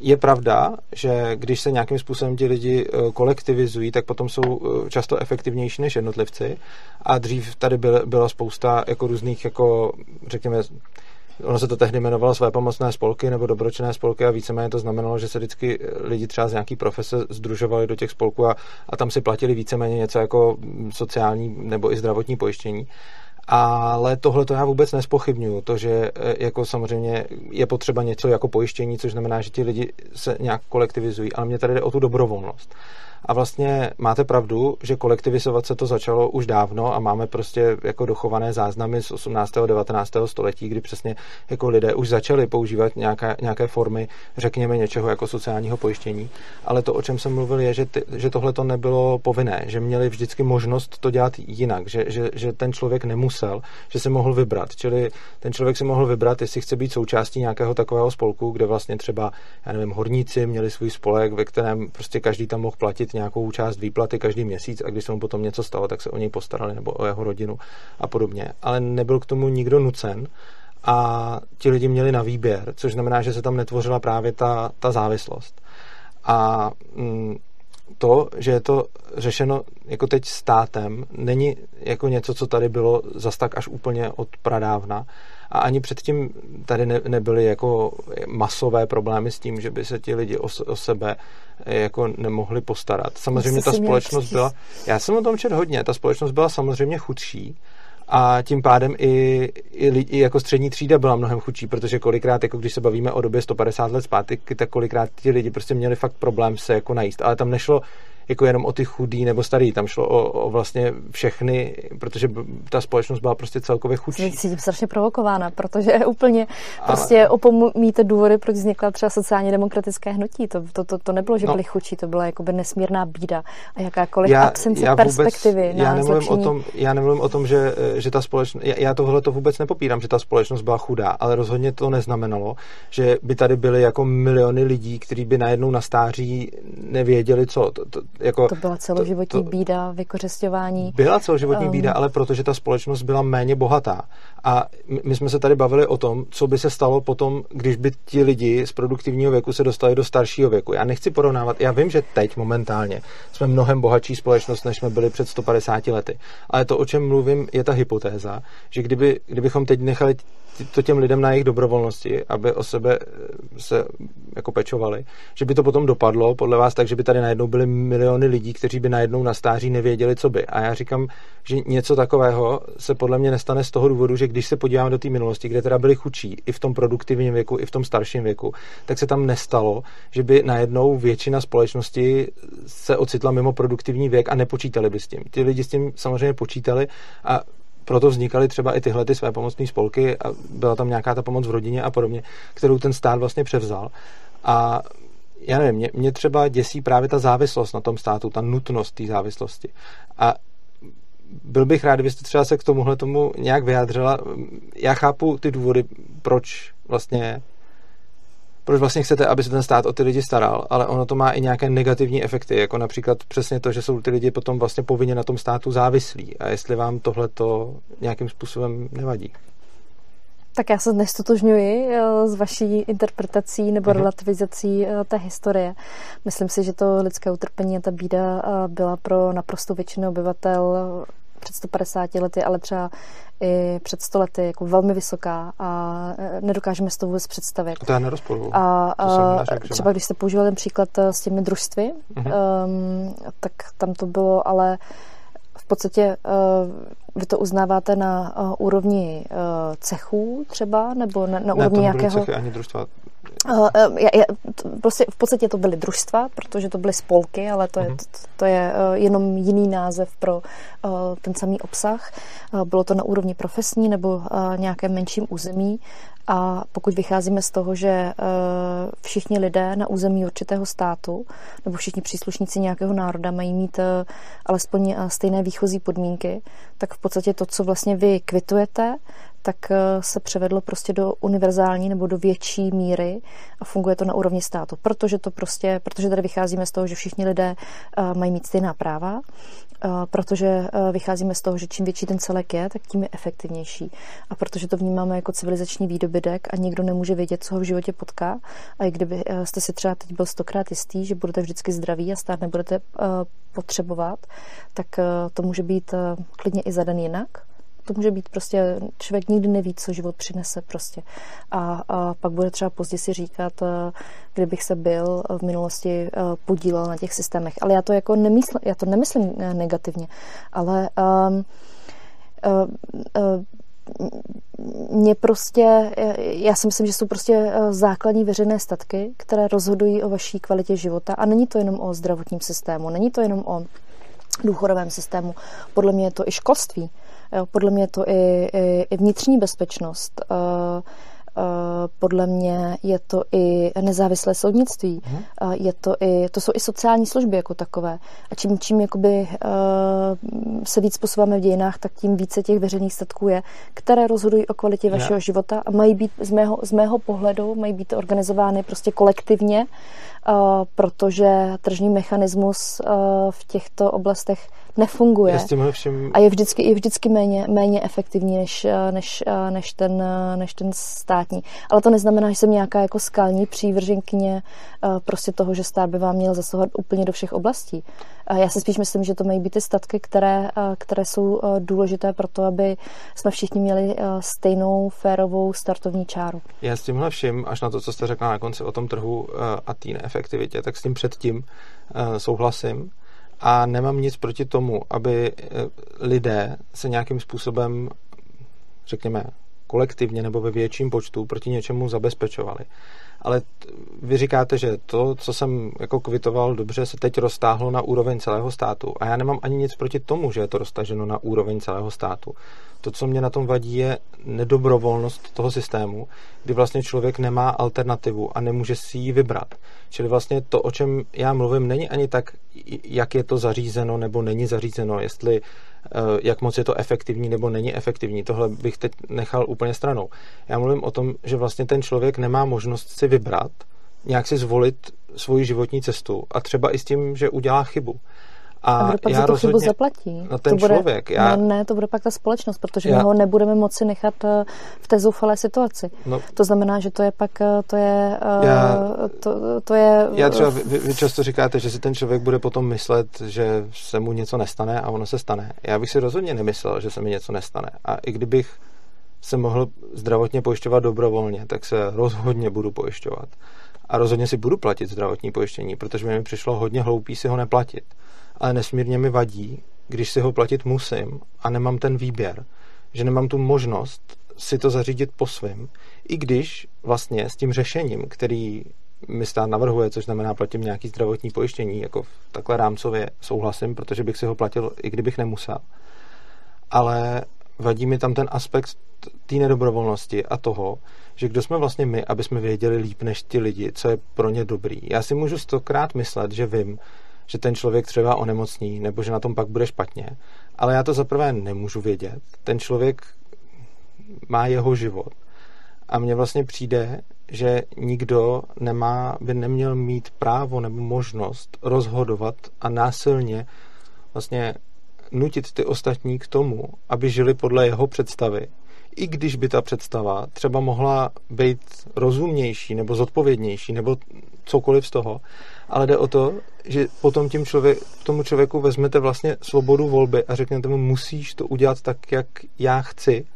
[SPEAKER 1] je pravda, že když se nějakým způsobem ti lidi eh, kolektivizují, tak potom jsou eh, často efektivnější než jednotlivci. A dřív tady byl, byla spousta jako různých, jako řekněme, ono se to tehdy jmenovalo své pomocné spolky nebo dobročinné spolky a víceméně to znamenalo, že se vždycky lidi třeba z nějaký profese združovali do těch spolků a, a tam si platili víceméně něco jako sociální nebo i zdravotní pojištění ale tohle to já vůbec nespochybnuju. To, že e, jako samozřejmě je potřeba něco jako pojištění, což znamená, že ti lidi se nějak kolektivizují, ale mě tady jde o tu dobrovolnost. A vlastně máte pravdu, že kolektivizovat se to začalo už dávno a máme prostě jako dochované záznamy z 18. a 19. století, kdy přesně jako lidé už začali používat nějaké, nějaké formy, řekněme, něčeho jako sociálního pojištění. Ale to, o čem jsem mluvil, je, že, ty, že tohle to nebylo povinné, že měli vždycky možnost to dělat jinak, že, že, že ten člověk nemusel, že si mohl vybrat. Čili ten člověk si mohl vybrat, jestli chce být součástí nějakého takového spolku, kde vlastně třeba, já nevím, horníci měli svůj spolek, ve kterém prostě každý tam mohl platit nějakou část výplaty každý měsíc a když se mu potom něco stalo, tak se o něj postarali nebo o jeho rodinu a podobně. Ale nebyl k tomu nikdo nucen a ti lidi měli na výběr, což znamená, že se tam netvořila právě ta, ta závislost. A mm, to, že je to řešeno jako teď státem, není jako něco, co tady bylo zas tak až úplně od pradávna, a ani předtím tady ne, nebyly jako masové problémy s tím, že by se ti lidi o, o sebe jako nemohli postarat. Samozřejmě ta společnost byla, já jsem o tom čet hodně, ta společnost byla samozřejmě chudší, a tím pádem i, i, i jako střední třída byla mnohem chudší, protože kolikrát, jako když se bavíme o době 150 let zpátky, tak kolikrát ti lidi prostě měli fakt problém se jako najíst. Ale tam nešlo jako jenom o ty chudý nebo starý, tam šlo o, o vlastně všechny, protože ta společnost byla prostě celkově chudší.
[SPEAKER 2] Jsi tím strašně provokována, protože úplně Ale... prostě opomíte důvody, proč vznikla třeba sociálně demokratické hnutí. To, to, to, to nebylo, že no. byli chudší, to byla jakoby nesmírná bída a jakákoliv já, absence já vůbec, perspektivy
[SPEAKER 1] já nemluvím o tom, Já nemluvím o tom, že, že ta společnost, já, já tohle to vůbec nepopírám, že ta společnost byla chudá, ale rozhodně to neznamenalo, že by tady byly jako miliony lidí, kteří by najednou na stáří nevěděli co. To, to, Jako,
[SPEAKER 2] to byla celoživotní to, to, bída, vykořišťování.
[SPEAKER 1] Byla celoživotní um, bída, ale protože ta společnost byla méně bohatá. A my jsme se tady bavili o tom, co by se stalo potom, když by ti lidi z produktivního věku se dostali do staršího věku. Já nechci porovnávat, já vím, že teď momentálně jsme mnohem bohatší společnost, než jsme byli před 150 lety. Ale to, o čem mluvím, je ta hypotéza, že kdyby, kdybychom teď nechali to těm lidem na jejich dobrovolnosti, aby o sebe eh, se jako pečovali, že by to potom dopadlo podle vás tak, že by tady najednou byly miliony lidí, kteří by najednou na stáří nevěděli, co by. A já říkám, že něco takového se podle mě nestane z toho důvodu, že když se podíváme do té minulosti, kde teda byli chudší i v tom produktivním věku, i v tom starším věku, tak se tam nestalo, že by najednou většina společnosti se ocitla mimo produktivní věk a nepočítali by s tím. Ti lidi s tím samozřejmě počítali a proto vznikaly třeba i tyhle ty své pomocné spolky a byla tam nějaká ta pomoc v rodině a podobně, kterou ten stát vlastně převzal. A já nevím, mě, mě třeba děsí právě ta závislost na tom státu, ta nutnost té závislosti. A byl bych rád, kdybyste třeba se k tomuhle tomu nějak vyjádřila. Já chápu ty důvody, proč vlastně proč vlastně chcete, aby se ten stát o ty lidi staral, ale ono to má i nějaké negativní efekty, jako například přesně to, že jsou ty lidi potom vlastně povinně na tom státu závislí. A jestli vám tohle to nějakým způsobem nevadí.
[SPEAKER 2] Tak já se nestotožňuji eh, s vaší interpretací nebo mhm. relativizací eh, té historie. Myslím si, že to lidské utrpení a ta bída eh, byla pro naprosto většinu obyvatel před 150 lety, ale třeba i před 100 lety jako velmi vysoká a e, nedokážeme si to vůbec představit.
[SPEAKER 1] To já nerozporuju.
[SPEAKER 2] A, a neřek, třeba když jste používali ten příklad e, s těmi družstvy, uh-huh. um, tak tam to bylo ale v podstatě uh, vy to uznáváte na uh, úrovni uh, cechů třeba, nebo na, na úrovni
[SPEAKER 1] ne,
[SPEAKER 2] nějakého...
[SPEAKER 1] Cechy, ani družstva.
[SPEAKER 2] Uh, já, já, prostě v podstatě to byly družstva, protože to byly spolky, ale to je, to, mhm. to je uh, jenom jiný název pro ten samý obsah. Bylo to na úrovni profesní nebo nějakém menším území a pokud vycházíme z toho, že všichni lidé na území určitého státu nebo všichni příslušníci nějakého národa mají mít alespoň stejné výchozí podmínky, tak v podstatě to, co vlastně vy kvitujete, tak eh, se převedlo prostě do univerzální nebo do větší míry a funguje to na úrovni státu. Protože to prostě, protože tady vycházíme z toho, že všichni lidé eh, mají mít stejná práva, eh, protože vycházíme z toho, že čím větší ten celek je, tak tím je efektivnější. A protože to vnímáme jako civilizační výdobytek a nikdo nemůže vědět, co ho v životě potká. A i kdyby jste si třeba teď byl stokrát jistý, že budete vždycky zdraví a stát nebudete potřebovat, tak to může být klidně i zadan jinak to může být prostě, člověk nikdy neví, co život přinese prostě. A, a pak bude třeba později si říkat, eh, kdybych se byl v minulosti eh, podílel na těch systémech. Ale já to jako nemysl, já to nemyslím eh, negativně, ale um, uh, uh, mě prostě, já si myslím, že jsou prostě základní veřejné statky, které rozhodují o vaší kvalitě života a není to jenom o zdravotním systému, není to jenom o důchodovém systému. Podle mě je to i školství. Podle mě je to i, i, i vnitřní bezpečnost. Uh, podle mě je to i nezávislé soudnictví, hmm. je to, i, to jsou i sociální služby jako takové. A čím, čím jakoby, se víc posouváme v dějinách, tak tím více těch veřejných statků je, které rozhodují o kvalitě vašeho yeah. života a mají být z mého, z mého pohledu, mají být organizovány prostě kolektivně, protože tržní mechanismus v těchto oblastech nefunguje.
[SPEAKER 1] všem...
[SPEAKER 2] A je vždycky, je vždycky méně, méně efektivní než, než, než, ten, než ten státní. Ale to neznamená, že jsem nějaká jako skalní přívrženkyně prostě toho, že stát by vám měl zasahovat úplně do všech oblastí. Já si spíš myslím, že to mají být ty statky, které, které jsou důležité pro to, aby jsme všichni měli stejnou férovou startovní čáru.
[SPEAKER 1] Já s tímhle vším, až na to, co jste řekla na konci o tom trhu a té neefektivitě, tak s tím předtím souhlasím a nemám nic proti tomu, aby eh, lidé se nějakým způsobem, řekněme, kolektivně nebo ve větším počtu proti něčemu zabezpečovali. Ale vy říkáte, že to, co jsem jako kvitoval dobře, se teď roztáhlo na úroveň celého státu. A já nemám ani nic proti tomu, že je to roztaženo na úroveň celého státu. To, co mě na tom vadí, je nedobrovolnost toho systému, kdy vlastně člověk nemá alternativu a nemůže si ji vybrat. Čili vlastně to, o čem já mluvím, není ani tak, jak je to zařízeno nebo není zařízeno, jestli jak moc je to efektivní nebo není efektivní. Tohle bych teď nechal úplně stranou. Já mluvím o tom, že vlastně ten člověk nemá možnost si vybrat, nějak si zvolit svoji životní cestu a třeba i s tím, že udělá chybu.
[SPEAKER 2] A, a kdo pak já za tu chybu zaplatí?
[SPEAKER 1] No ten
[SPEAKER 2] to bude,
[SPEAKER 1] člověk. Já,
[SPEAKER 2] ne, ne, to bude pak ta společnost, protože já, my ho nebudeme moci nechat eh, v té zoufalé situaci. No, to znamená, že to je pak, eh, to je, eh, já, to, to je...
[SPEAKER 1] Já třeba, vy, vy často říkáte, že si ten člověk bude potom myslet, že se mu něco nestane a ono se stane. Já bych si rozhodně nemyslel, že se mi něco nestane. A i kdybych se mohl zdravotně pojišťovat dobrovolně, tak se rozhodně budu pojišťovat. A rozhodně si budu platit zdravotní pojištění, protože mi přišlo hodně hloupý si ho neplatit ale nesmírně mi vadí, když si ho platit musím a nemám ten výběr, že nemám tu možnost si to zařídit po svém, i když vlastně s tím řešením, který mi stát navrhuje, což znamená platím nějaký zdravotní pojištění, jako v takhle rámcově souhlasím, protože bych si ho platil, i kdybych nemusel. Ale vadí mi tam ten aspekt té nedobrovolnosti a toho, že kdo jsme vlastně my, aby jsme věděli líp než ti lidi, co je pro ně dobrý. Já si můžu stokrát myslet, že vím, že ten člověk třeba onemocní nebo že na tom pak bude špatně. Ale já to zaprvé nemůžu vědět. Ten člověk má jeho život. A mně vlastně přijde, že nikdo nemá, by neměl mít právo nebo možnost rozhodovat a násilně vlastně nutit ty ostatní k tomu, aby žili podle jeho představy. I když by ta představa třeba mohla být rozumnější nebo zodpovědnější nebo cokoliv z toho, ale jde o to, že potom tím člověk, tomu člověku vezmete vlastně svobodu volby a řeknete mu, musíš to udělat tak, jak já chci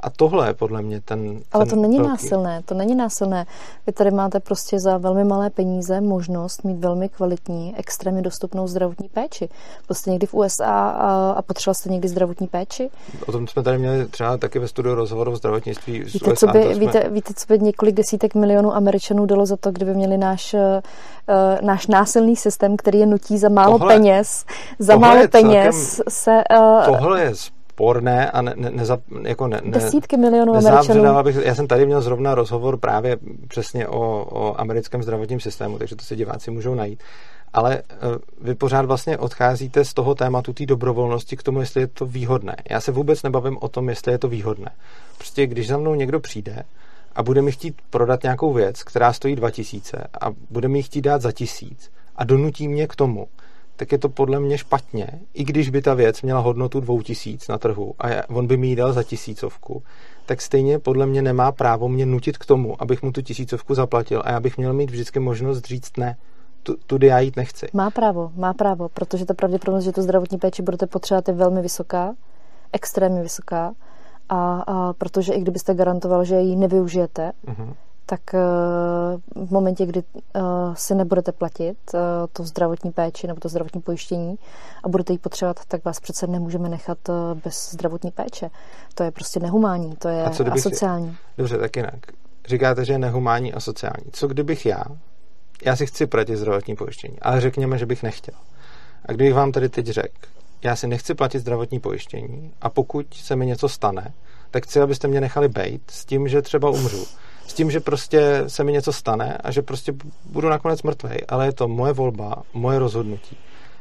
[SPEAKER 1] a tohle je podle mě ten.
[SPEAKER 2] Ale
[SPEAKER 1] ten
[SPEAKER 2] to není
[SPEAKER 1] velký.
[SPEAKER 2] násilné, to není násilné. Vy tady máte prostě za velmi malé peníze možnost mít velmi kvalitní, extrémně dostupnou zdravotní péči. Prostě někdy v USA a, a potřeboval jste někdy zdravotní péči?
[SPEAKER 1] O tom jsme tady měli třeba taky ve studiu rozhovoru o zdravotnictví.
[SPEAKER 2] Víte,
[SPEAKER 1] USA,
[SPEAKER 2] co by,
[SPEAKER 1] jsme...
[SPEAKER 2] víte, víte, co by několik desítek milionů Američanů dalo za to, kdyby měli náš, uh, náš násilný systém, který je nutí za málo tohle, peněz, za málo peněz celkem, se... Uh,
[SPEAKER 1] tohle je sporné a ne, ne, neza, jako ne,
[SPEAKER 2] ne, Desítky milionů Američanů.
[SPEAKER 1] Bych, já jsem tady měl zrovna rozhovor právě přesně o, o americkém zdravotním systému, takže to si diváci můžou najít. Ale eh, vy pořád vlastně odcházíte z toho tématu té dobrovolnosti k tomu, jestli je to výhodné. Já se vůbec nebavím o tom, jestli je to výhodné. Prostě když za mnou někdo přijde a bude mi chtít prodat nějakou věc, která stojí 2000 a bude mi chtít dát za tisíc a donutí mě k tomu, tak je to podle mě špatně. I když by ta věc měla hodnotu dvou tisíc na trhu a on by mi ji dal za tisícovku, tak stejně podle mě nemá právo mě nutit k tomu, abych mu tu tisícovku zaplatil a já bych měl mít vždycky možnost říct ne, tudy já jít nechci.
[SPEAKER 2] Má právo, má právo, protože ta pravděpodobnost, že tu zdravotní péči budete potřebovat, je velmi vysoká, extrémně vysoká. A, a protože i kdybyste garantoval, že ji nevyužijete, uh-huh tak eh, v momentě, kdy eh, si nebudete platit eh, to zdravotní péči nebo to zdravotní pojištění a budete ji potřebovat, tak vás přece nemůžeme nechat bez zdravotní péče. To je prostě nehumání, to je asociální. Si...
[SPEAKER 1] Dobře, tak jinak. Říkáte, že je nehumání a sociální. Co kdybych já, já si chci platit zdravotní pojištění, ale řekněme, že bych nechtěl. A kdybych vám tady teď řekl, já si nechci platit zdravotní pojištění a pokud se mi něco stane, tak chci, abyste mě nechali bejt s tím, že třeba umřu s tím, že prostě se mi něco stane a že prostě budu nakonec mrtvej, ale je to moje volba, moje rozhodnutí.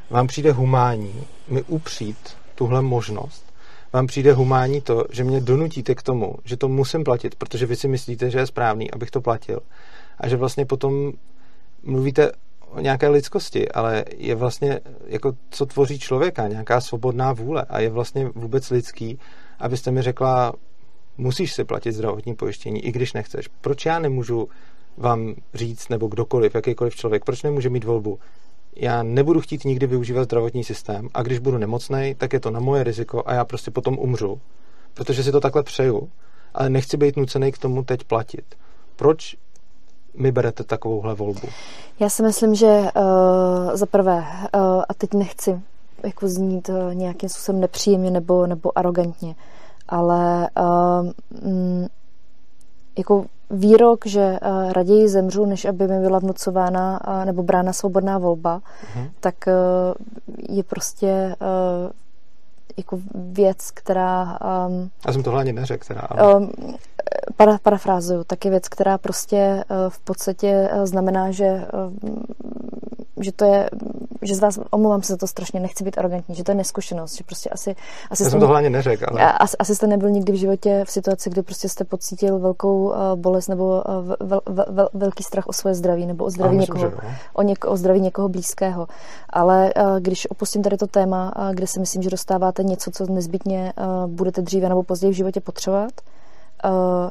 [SPEAKER 1] Vám přijde humání mi upřít tuhle možnost. Vám přijde humání to, že mě donutíte k tomu, že to musím platit, protože vy si myslíte, že je správný, abych to platil. A že vlastně potom mluvíte o nějaké lidskosti, ale je vlastně, jako co tvoří člověka, nějaká svobodná vůle a je vlastně vůbec lidský, abyste mi řekla, musíš si platit zdravotní pojištění, i když nechceš. Proč já nemůžu vám říct, nebo kdokoliv, jakýkoliv člověk, proč nemůže mít volbu? Já nebudu chtít nikdy využívat zdravotní systém a když budu nemocný, tak je to na moje riziko a já prostě potom umřu, protože si to takhle přeju, ale nechci být nucený k tomu teď platit. Proč mi berete takovouhle volbu?
[SPEAKER 2] Já si myslím, že uh, za prvé, uh, a teď nechci jako znít uh, nějakým způsobem nepříjemně nebo, nebo arrogantně, ale uh, jako výrok, že uh, raději zemřu, než aby mi byla vnucována uh, nebo brána svobodná volba, uh-huh. tak uh, je prostě uh, jako věc, která... Um,
[SPEAKER 1] Já jsem tohle ani neřekl, teda, ale... Um,
[SPEAKER 2] para, parafrázuju, tak je věc, která prostě uh, v podstatě uh, znamená, že, uh, že to je že z vás, omlouvám se za to strašně, nechci být arrogantní, že to je neskušenost, že prostě asi... asi
[SPEAKER 1] Já jsem to hlavně neřekl, ale...
[SPEAKER 2] Asi, asi jste nebyl nikdy v životě v situaci, kdy prostě jste pocítil velkou uh, bolest nebo uh, vel, vel, vel, velký strach o svoje zdraví nebo o zdraví,
[SPEAKER 1] myslím,
[SPEAKER 2] někoho, o, něko, o zdraví někoho blízkého. Ale uh, když opustím tady to téma, uh, kde si myslím, že dostáváte něco, co nezbytně uh, budete dříve nebo později v životě potřebovat,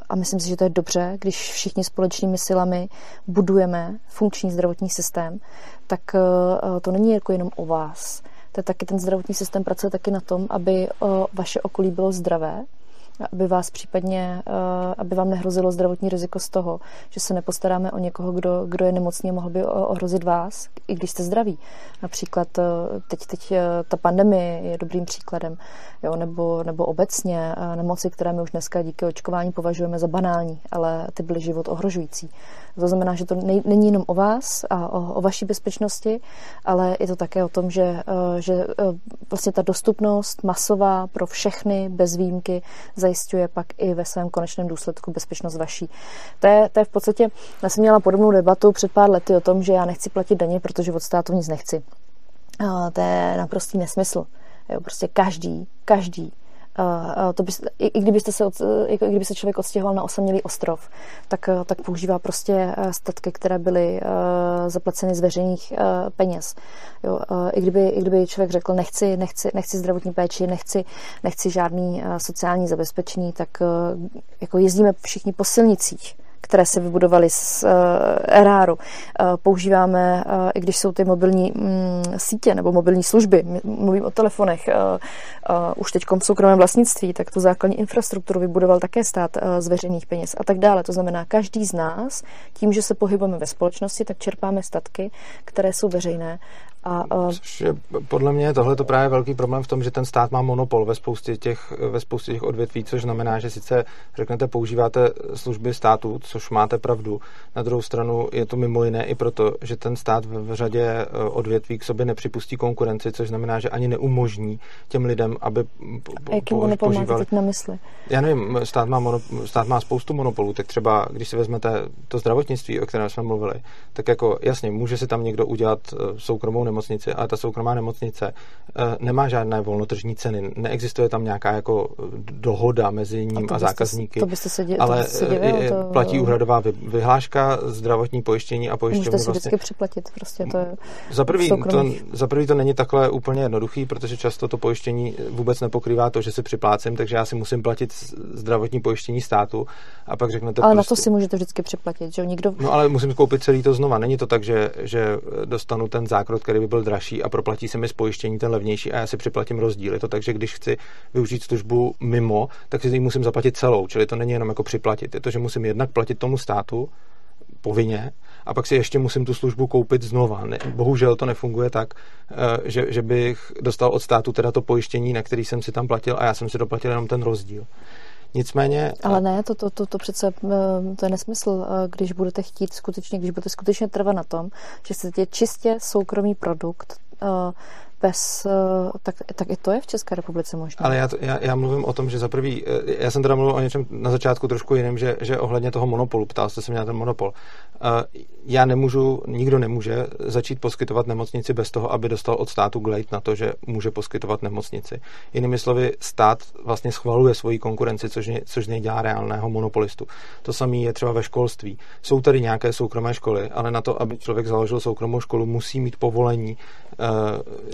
[SPEAKER 2] a myslím si, že to je dobře, když všichni společnými silami budujeme funkční zdravotní systém, tak to není jako jenom o vás. To je taky ten zdravotní systém pracuje taky na tom, aby vaše okolí bylo zdravé, aby vás případně, aby vám nehrozilo zdravotní riziko z toho, že se nepostaráme o někoho, kdo, kdo je nemocný a mohl by ohrozit vás, i když jste zdraví. Například teď, teď ta pandemie je dobrým příkladem jo, nebo, nebo obecně eh, nemoci, které my už dneska díky očkování považujeme za banální, ale ty byly život ohrožující. To znamená, že to není jenom o vás a o, o vaší bezpečnosti, ale je to také o tom, že, eh, že eh, vlastně ta dostupnost masová pro všechny bez výjimky zajišťuje pak i ve svém konečném důsledku bezpečnost vaší. To je, to je v podstatě, já jsem měla podobnou debatu před pár lety o tom, že já nechci platit daně, protože od státu nic nechci. A to je naprostý nesmysl. Jo, prostě každý, každý to by, i, i, kdybyste se, od, i kdyby se člověk odstěhoval na osamělý ostrov, tak, uh, tak používá prostě uh, statky, které byly uh, zaplaceny z veřejných peněz. Jo, i, kdyby, I kdyby člověk řekl, nechci, nechci, nechci zdravotní péči, nechci, nechci žádný sociální zabezpečení, tak jako jezdíme všichni po silnicích které se vybudovaly z uh, eráru. Uh, používáme, uh, i když jsou ty mobilní um, sítě nebo mobilní služby, mluvím o telefonech, už teď v soukromém vlastnictví, tak tu základní infrastrukturu vybudoval také stát z veřejných peněz a tak dále. To znamená, každý z nás, tím, že se pohybujeme ve společnosti, tak čerpáme statky, které jsou veřejné a, uh...
[SPEAKER 1] Což je podle mě tohle to právě velký problém v tom, že ten stát má monopol ve spoustě těch, ve spoustě těch odvětví, což znamená, že sice řeknete, používáte služby státu, což máte pravdu. Na druhou stranu je to mimo jiné i proto, že ten stát v řadě e, odvětví k sobě nepřipustí konkurenci, což znamená, že ani neumožní těm lidem, aby
[SPEAKER 2] po, A jaký po, monopol požívali... máte teď na mysli?
[SPEAKER 1] Já nevím, stát má, monop, stát má spoustu monopolů, tak třeba, když si vezmete to zdravotnictví, o kterém jsme mluvili, tak jako jasně, může si tam někdo udělat e, soukromou nemocnici, ale ta soukromá nemocnice eh, nemá žádné volnotržní ceny. Neexistuje tam nějaká jako dohoda mezi ním a, a zákazníky.
[SPEAKER 2] To byste se dě,
[SPEAKER 1] ale
[SPEAKER 2] to se divil,
[SPEAKER 1] to... platí úhradová vyhláška, zdravotní pojištění a pojišťovny.
[SPEAKER 2] Můžete si vlastně... vždycky připlatit, prostě to je
[SPEAKER 1] za prvý, to, za prvý to není takhle úplně jednoduchý, protože často to pojištění vůbec nepokrývá to, že si připlácím, takže já si musím platit zdravotní pojištění státu a pak řeknete
[SPEAKER 2] Ale
[SPEAKER 1] prostě...
[SPEAKER 2] na to prostě- si můžete vždycky připlatit, že Nikdo...
[SPEAKER 1] No ale musím koupit celý to znova. Není to tak, že, že dostanu ten zákrok, který by byl dražší dražší a proplatí se mi spojištění ten levnější a já si připlatím rozdíl. Je to tak, že když chci využít službu mimo, tak si ji musím zaplatit celou. Čili to není jenom jako připlatit. Je to, že musím jednak platit tomu státu povinně a pak si ještě musím tu službu koupit znova. Ne, bohužel to nefunguje tak, eh, že, že bych dostal od státu teda to pojištění, na který jsem si tam platil a já jsem si doplatil jenom ten rozdíl. Nicméně...
[SPEAKER 2] Ale ne, to, to, to, to přece eh, to je nesmysl, eh, když budete chtít skutečně, když budete skutečně trvat na tom, že chcete čistě soukromý produkt, eh, bez, tak, tak i to je v České republice možné.
[SPEAKER 1] Ale já, já, já mluvím o tom, že za prvý, já jsem teda mluvil o něčem na začátku trošku jiném, že, že ohledně toho monopolu, ptal jste se mě na ten monopol. Já nemůžu, nikdo nemůže začít poskytovat nemocnici bez toho, aby dostal od státu glejt na to, že může poskytovat nemocnici. Jinými slovy, stát vlastně schvaluje svoji konkurenci, což, což nedělá reálného monopolistu. To samé je třeba ve školství. Jsou tady nějaké soukromé školy, ale na to, aby člověk založil soukromou školu, musí mít povolení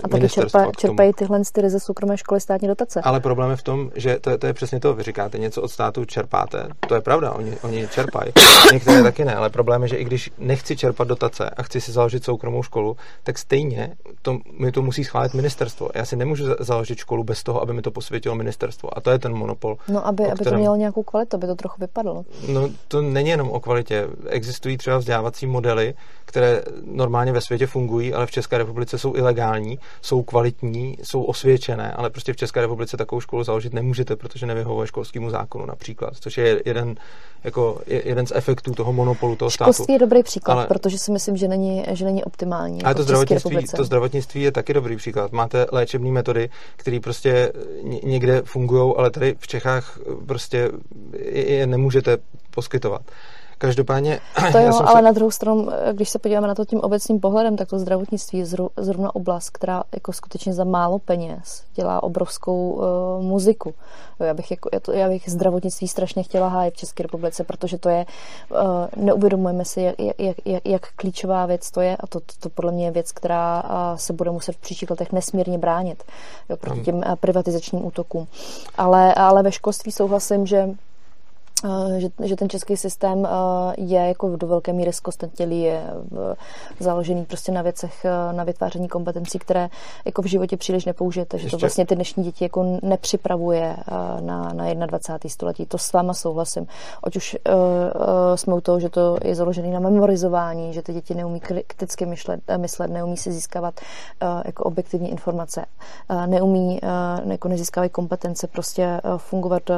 [SPEAKER 2] A taky čerpa, čerpají tyhle ty ze soukromé školy státní dotace.
[SPEAKER 1] Ale problém je v tom, že to, to je přesně to, vy říkáte, něco od státu čerpáte. To je pravda, oni, oni čerpají. Některé taky ne, ale problém je, že i když nechci čerpat dotace a chci si založit soukromou školu, tak stejně to, mi to musí schválit ministerstvo. Já si nemůžu založit školu bez toho, aby mi to posvětilo ministerstvo. A to je ten monopol.
[SPEAKER 2] No, aby, aby to mělo nějakou kvalitu, aby to trochu vypadlo.
[SPEAKER 1] No, to není jenom o kvalitě. Existují třeba vzdělávací modely, které normálně ve světě fungují, ale v České republice jsou ilegální, jsou kvalitní, jsou osvědčené, ale prostě v České republice takovou školu založit nemůžete, protože nevyhovuje školskému zákonu například, což je jeden, jako, jeden z efektů toho monopolu toho
[SPEAKER 2] státu.
[SPEAKER 1] Školství
[SPEAKER 2] je dobrý příklad, ale, protože si myslím, že není, že není optimální.
[SPEAKER 1] Ale jako to zdravotnictví, to zdravotnictví je taky dobrý příklad. Máte léčebné metody, které prostě někde fungují, ale tady v Čechách prostě je nemůžete poskytovat. Každopádně...
[SPEAKER 2] To jo, ale se... na druhou stranu, když se podíváme na to tím obecným pohledem, tak to zdravotnictví je zrovna oblast, která jako skutečně za málo peněz dělá obrovskou uh, muziku. Jo, já, bych jako, já bych zdravotnictví strašně chtěla hájit v České republice, protože to je, uh, neuvědomujeme si, jak, jak, jak, jak klíčová věc to je a to, to, to podle mě je věc, která uh, se bude muset v příštích letech nesmírně bránit jo, proti těm uh, privatizačním útokům. Ale, ale ve školství souhlasím, že Eh, že, že ten český systém eh, je jako do velké míry zkostnatělý, je eh, založený prostě na věcech, na vytváření kompetencí, které jako v životě příliš nepoužijete, že to vlastně ty dnešní děti jako nepřipravuje na, na 21. století. To s váma souhlasím. Ať už uh, uh, jsme u toho, že to je založený na memorizování, že ty děti neumí kriticky myšlet, myslet, neumí si získávat uh, jako objektivní informace, uh, neumí, uh, jako nezískávají kompetence prostě uh, fungovat uh,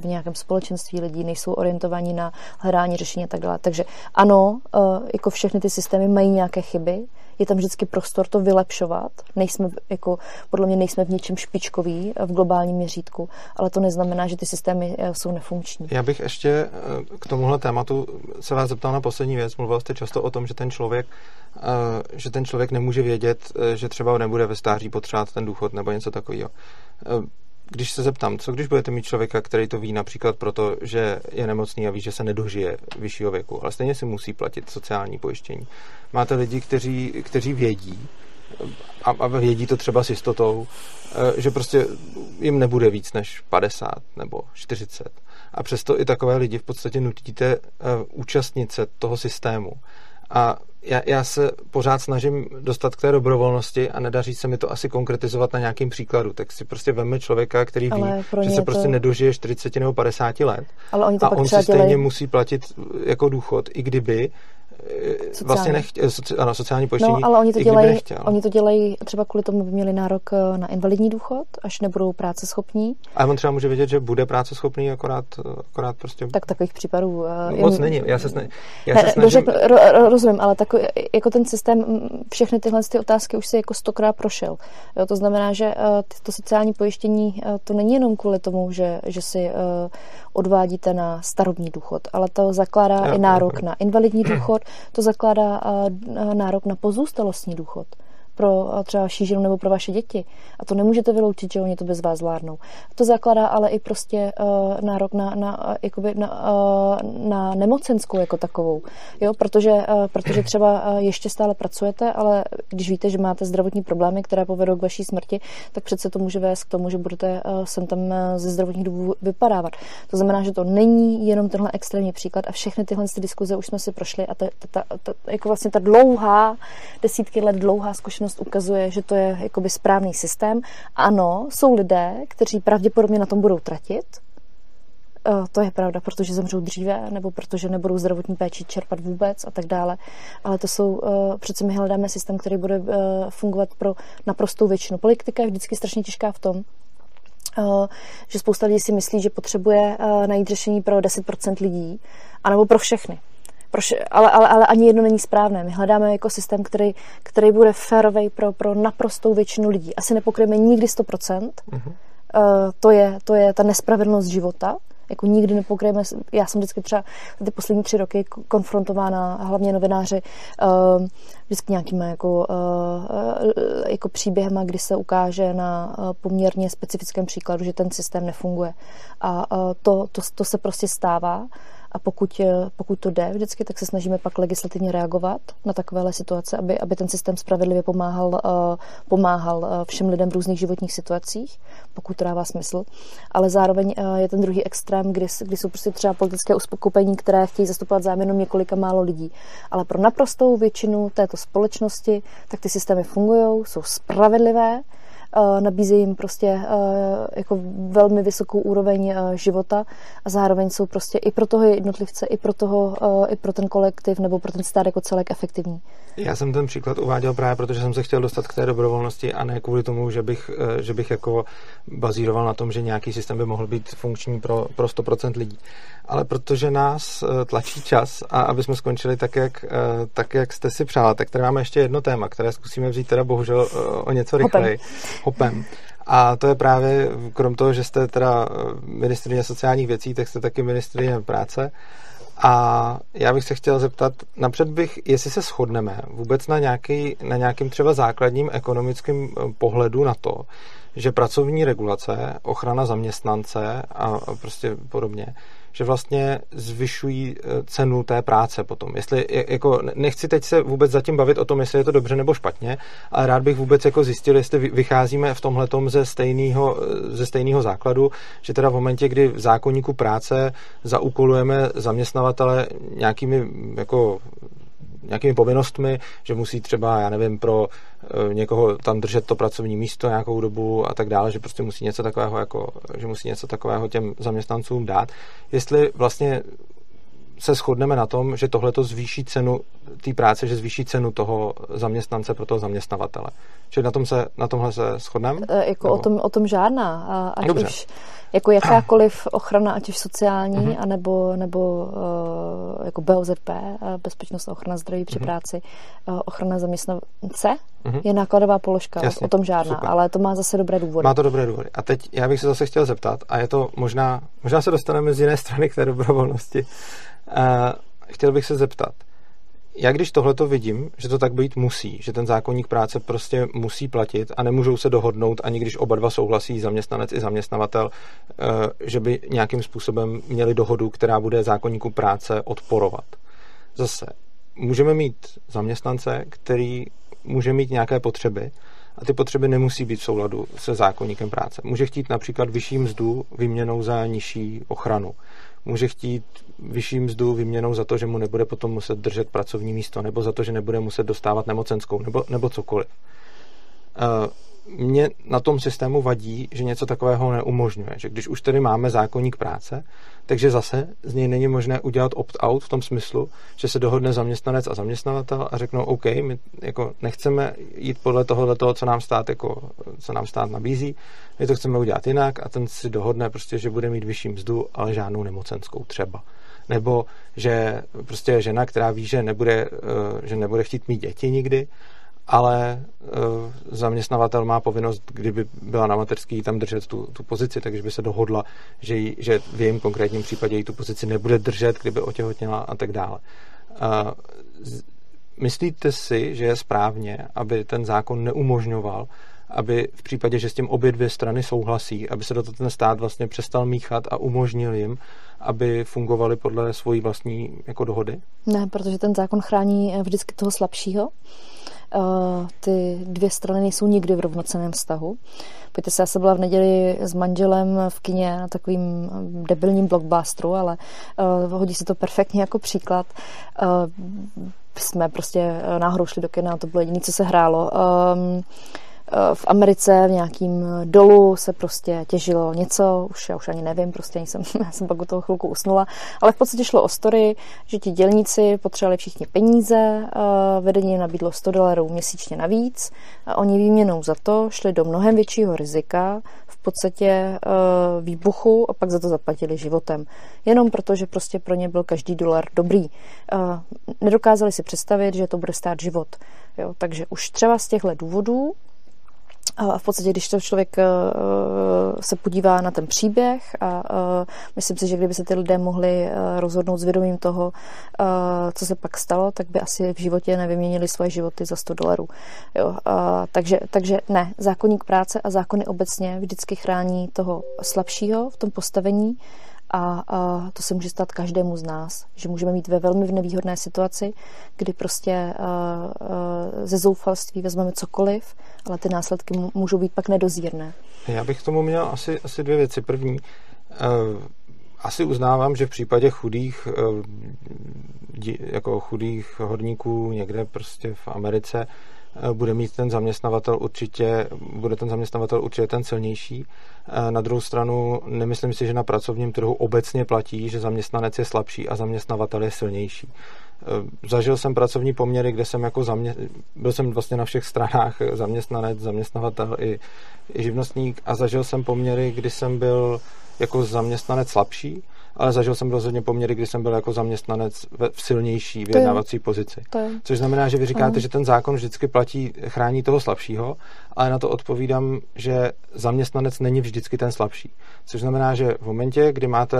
[SPEAKER 2] v nějakém společenství lidí, nejsou orientovaní na hledání řešení a tak dále. Takže ano, eh, jako všechny ty systémy mají nějaké chyby, je tam vždycky prostor to vylepšovat. Nejsme, jako, podle mě nejsme v něčem špičkoví v globálním měřítku, ale to neznamená, že ty systémy eh, jsou nefunkční.
[SPEAKER 1] Já bych ještě eh, k tomuhle tématu se vás zeptal na poslední věc. Mluvil jste často o tom, že ten člověk, že ten člověk nemůže vědět, že třeba nebude ve stáří potřebovat ten důchod nebo něco takového když se zeptám, co když budete mít člověka, který to ví například proto, že je nemocný a ví, že se nedožije vyššího věku, ale stejně si musí platit sociální pojištění. Máte lidi, kteří, kteří vědí, a, a vědí to třeba s jistotou, eh, že prostě jim nebude víc než 50 nebo 40. A přesto i takové lidi v podstatě nutíte eh, účastnit se toho systému. A já, já se pořád snažím dostat k té dobrovolnosti a nedaří se mi to asi konkretizovat na nějakým příkladu. Tak si prostě veme člověka, který ví, že se to... prostě nedožije 40 nebo 50 let
[SPEAKER 2] Ale oni to
[SPEAKER 1] a on si stejně dělají... musí platit jako důchod, i kdyby Sociální. vlastně nechtě, soci, ano, sociální pojištění,
[SPEAKER 2] no, ale oni to, dělají, oni to dělají třeba kvůli tomu, by měli nárok eh, na invalidní důchod, až nebudou práce schopní.
[SPEAKER 1] A on třeba může vědět, že bude práce schopný, akorát, akorát prostě...
[SPEAKER 2] Tak takových případů...
[SPEAKER 1] Uh, Moc jen... není, já se, sne, já ne, se snažím... Dořek,
[SPEAKER 2] ro, rozumím, ale takový, jako ten systém, všechny tyhle ty otázky už si jako stokrát prošel. Jo, to znamená, že to sociální pojištění to není jenom kvůli tomu, že, že si odvádíte na starobní důchod, ale to zakládá jo, i nárok jo. na invalidní důchod, to zakládá nárok na pozůstalostní důchod pro třeba vaši ženu nebo pro vaše děti. A to nemůžete vyloučit, že oni to bez vás zvládnou. To zakládá ale i prostě uh, nárok na, na, uh, jakoby na, uh, na nemocenskou jako takovou. Jo? Protože, uh, protože třeba uh, ještě stále pracujete, ale když víte, že máte zdravotní problémy, které povedou k vaší smrti, tak přece to může vést k tomu, že budete uh, sem tam ze zdravotních důvodů vypadávat. To znamená, že to není jenom tenhle extrémní příklad a všechny tyhle ty diskuze už jsme si prošli a ta, ta, ta, ta, jako vlastně ta dlouhá, desítky let dlouhá zkušenost zkušenost ukazuje, že to je jakoby správný systém. Ano, jsou lidé, kteří pravděpodobně na tom budou tratit, e, to je pravda, protože zemřou dříve, nebo protože nebudou zdravotní péči čerpat vůbec a tak dále. Ale to jsou, e, přece my hledáme systém, který bude e, fungovat pro naprostou většinu. Politika je vždycky strašně těžká v tom, že spousta lidí si myslí, že potřebuje najít řešení pro 10% lidí, anebo pro všechny. Proč, ale, ale, ale ani jedno není správné. My hledáme jako systém, který, který bude férový pro, pro naprostou většinu lidí. Asi nepokryjeme nikdy 100%. Mm-hmm. Uh, to, je, to je ta nespravedlnost života. Jako nikdy nepokryjeme. Já jsem vždycky třeba ty poslední tři roky konfrontována, hlavně novináři, uh, vždycky nějakým jako, uh, jako příběhem, kdy se ukáže na poměrně specifickém příkladu, že ten systém nefunguje. A to, to, to se prostě stává. A pokud, eh, pokud to jde vždycky, tak se snažíme pak legislativně reagovat na takovéhle situace, aby, aby ten systém spravedlivě pomáhal, uh, pomáhal uh, všem lidem v různých životních situacích, pokud to dává smysl. Ale zároveň je ten druhý extrém, kdy, kdy jsou prostě třeba politické uspokojení, které chtějí zastupovat zájem několika málo lidí. Ale pro naprostou většinu této společnosti, tak ty systémy fungují, jsou spravedlivé nabízejí jim prostě jako velmi vysokou úroveň života a zároveň jsou prostě i pro toho jednotlivce, i pro, toho, i pro ten kolektiv nebo pro ten stát jako celek efektivní.
[SPEAKER 1] Já jsem ten příklad uváděl právě, protože jsem se chtěl dostat k té dobrovolnosti a ne kvůli tomu, že bych, že bych jako bazíroval na tom, že nějaký systém by mohl být funkční pro, pro 100% lidí. Ale protože nás e, tlačí čas a aby jsme skončili tak jak, e, tak, jak jste si přála, tak tady máme ještě jedno téma, které zkusíme vzít teda bohužel o něco rychleji. Hopem. Hopem. A to je právě, krom toho, že jste teda ministrině sociálních věcí, tak jste taky ministrině práce. A já bych se chtěl zeptat, napřed bych, jestli se shodneme vůbec na, nějaký, na nějakým třeba základním ekonomickém eh, pohledu na to, že pracovní regulace, ochrana zaměstnance a prostě podobně, že vlastně zvyšují eh, cenu té práce potom. Jestli, jako, nechci teď se vůbec zatím bavit o tom, jestli je to dobře nebo špatně, ale rád bych vůbec jako zjistil, jestli vycházíme v tomhle ze stejného, eh, ze stejného základu, že teda v momentě, kdy v zákonníku práce zaúkolujeme zaměstnavatele nějakými jako nějakými povinnostmi, že musí třeba, já nevím, pro eh, někoho tam držet to pracovní místo nějakou dobu a tak dále, že prostě musí něco takového, jako, že musí něco takového těm zaměstnancům dát. Jestli vlastně se shodneme na tom, že tohle to zvýší cenu té práce, že zvýší cenu toho zaměstnance pro toho zaměstnavatele. Čili na, tom se, na tomhle se shodneme?
[SPEAKER 2] E, jako o tom, o tom žádná. A ať Dobře. už jako jakákoliv ochrana, ať už sociální, uh-huh. anebo, nebo uh, jako BOZP, bezpečnost a ochrana zdraví při uh-huh. práci, uh, ochrana zaměstnance, uh-huh. je nákladová položka, Jasně, o tom žádná, super. ale to má zase dobré důvody.
[SPEAKER 1] Má to dobré důvody. A teď já bych se zase chtěl zeptat, a je to možná, možná se dostaneme z jiné strany k té dobrovolnosti, uh, chtěl bych se zeptat, já když tohle to vidím, že to tak být musí, že ten zákonník práce prostě musí platit a nemůžou se dohodnout, ani když oba dva souhlasí, zaměstnanec i zaměstnavatel, eh, že by nějakým způsobem měli dohodu, která bude zákonníku práce odporovat. Zase, můžeme mít zaměstnance, který může mít nějaké potřeby a ty potřeby nemusí být v souladu se zákonníkem práce. Může chtít například vyšší mzdu vyměnou za nižší ochranu může chtít vyšší mzdu vyměnou za to, že mu nebude potom muset držet pracovní místo, nebo za to, že nebude muset dostávat nemocenskou, nebo, nebo cokoliv. Uh, mě na tom systému vadí, že něco takového neumožňuje. Že když už tedy máme zákonník práce, takže zase z něj není možné udělat opt-out v tom smyslu, že se dohodne zaměstnanec a zaměstnavatel a řeknou OK, my jako nechceme jít podle tohohle toho, co nám stát, jako, co nám stát nabízí, my to chceme udělat jinak a ten si dohodne prostě, že bude mít vyšší mzdu, ale žádnou nemocenskou třeba. Nebo že prostě žena, která ví, že nebude, eh, že nebude chtít mít děti nikdy, ale uh, zaměstnavatel má povinnost, kdyby byla na mateřský, tam držet tu, tu pozici, takže by se dohodla, že, jí, že v jejím konkrétním případě jí tu pozici nebude držet, kdyby otěhotněla a tak dále. Uh, myslíte si, že je správně, aby ten zákon neumožňoval, aby v případě, že s tím obě dvě strany souhlasí, aby se do toho ten stát vlastně přestal míchat a umožnil jim, aby fungovali podle svojí vlastní jako dohody?
[SPEAKER 2] Ne, protože ten zákon chrání vždycky toho slabšího ty dvě strany nejsou nikdy v rovnocenném vztahu. Pojďte se, já jsem byla v neděli s manželem v kině na takovým debilním blockbusteru, ale hodí se to perfektně jako příklad. Jsme prostě náhodou šli do kina, to bylo jediné, co se hrálo. Um, v Americe v nějakým dolu se prostě těžilo něco, už já už ani nevím, prostě jsem, já jsem pak u toho chvilku usnula, ale v podstatě šlo o story, že ti dělníci potřebovali všichni peníze, vedení jim nabídlo 100 dolarů měsíčně navíc a oni výměnou za to šli do mnohem většího rizika, v podstatě výbuchu a pak za to zaplatili životem. Jenom proto, že prostě pro ně byl každý dolar dobrý. Nedokázali si představit, že to bude stát život. Jo, takže už třeba z těchto důvodů a v podstatě, když to člověk eh, se podívá na ten příběh a eh, myslím si, že kdyby se ty lidé mohli eh, rozhodnout s vědomím toho, co se pak stalo, tak by asi v životě nevyměnili svoje životy za 100 dolarů. Jo, takže, takže ne, zákonník práce a zákony obecně vždycky chrání toho slabšího v tom postavení a, a to se může stát každému z nás, že můžeme mít ve velmi nevýhodné situaci, kdy prostě a, a, ze zoufalství vezmeme cokoliv, ale ty následky můžou být pak nedozírné.
[SPEAKER 1] Já bych k tomu měl asi, asi dvě věci. První, asi uznávám, že v případě chudých jako chudých horníků někde prostě v Americe bude mít ten zaměstnavatel určitě, bude ten zaměstnavatel určitě ten silnější. Na druhou stranu nemyslím si, že na pracovním trhu obecně platí, že zaměstnanec je slabší a zaměstnavatel je silnější. Eh, zažil jsem pracovní poměry, kde jsem jako zamě... byl jsem vlastně na všech stranách zaměstnanec, zaměstnavatel i, i živnostník a zažil jsem poměry, kdy jsem byl jako zaměstnanec slabší ale zažil jsem rozhodně poměry, kdy jsem byl jako zaměstnanec v silnější vyjednávací pozici.
[SPEAKER 2] To je.
[SPEAKER 1] Což znamená, že vy říkáte, Aha. že ten zákon vždycky platí, chrání toho slabšího, ale na to odpovídám, že zaměstnanec není vždycky ten slabší. Což znamená, že v momentě, kdy máte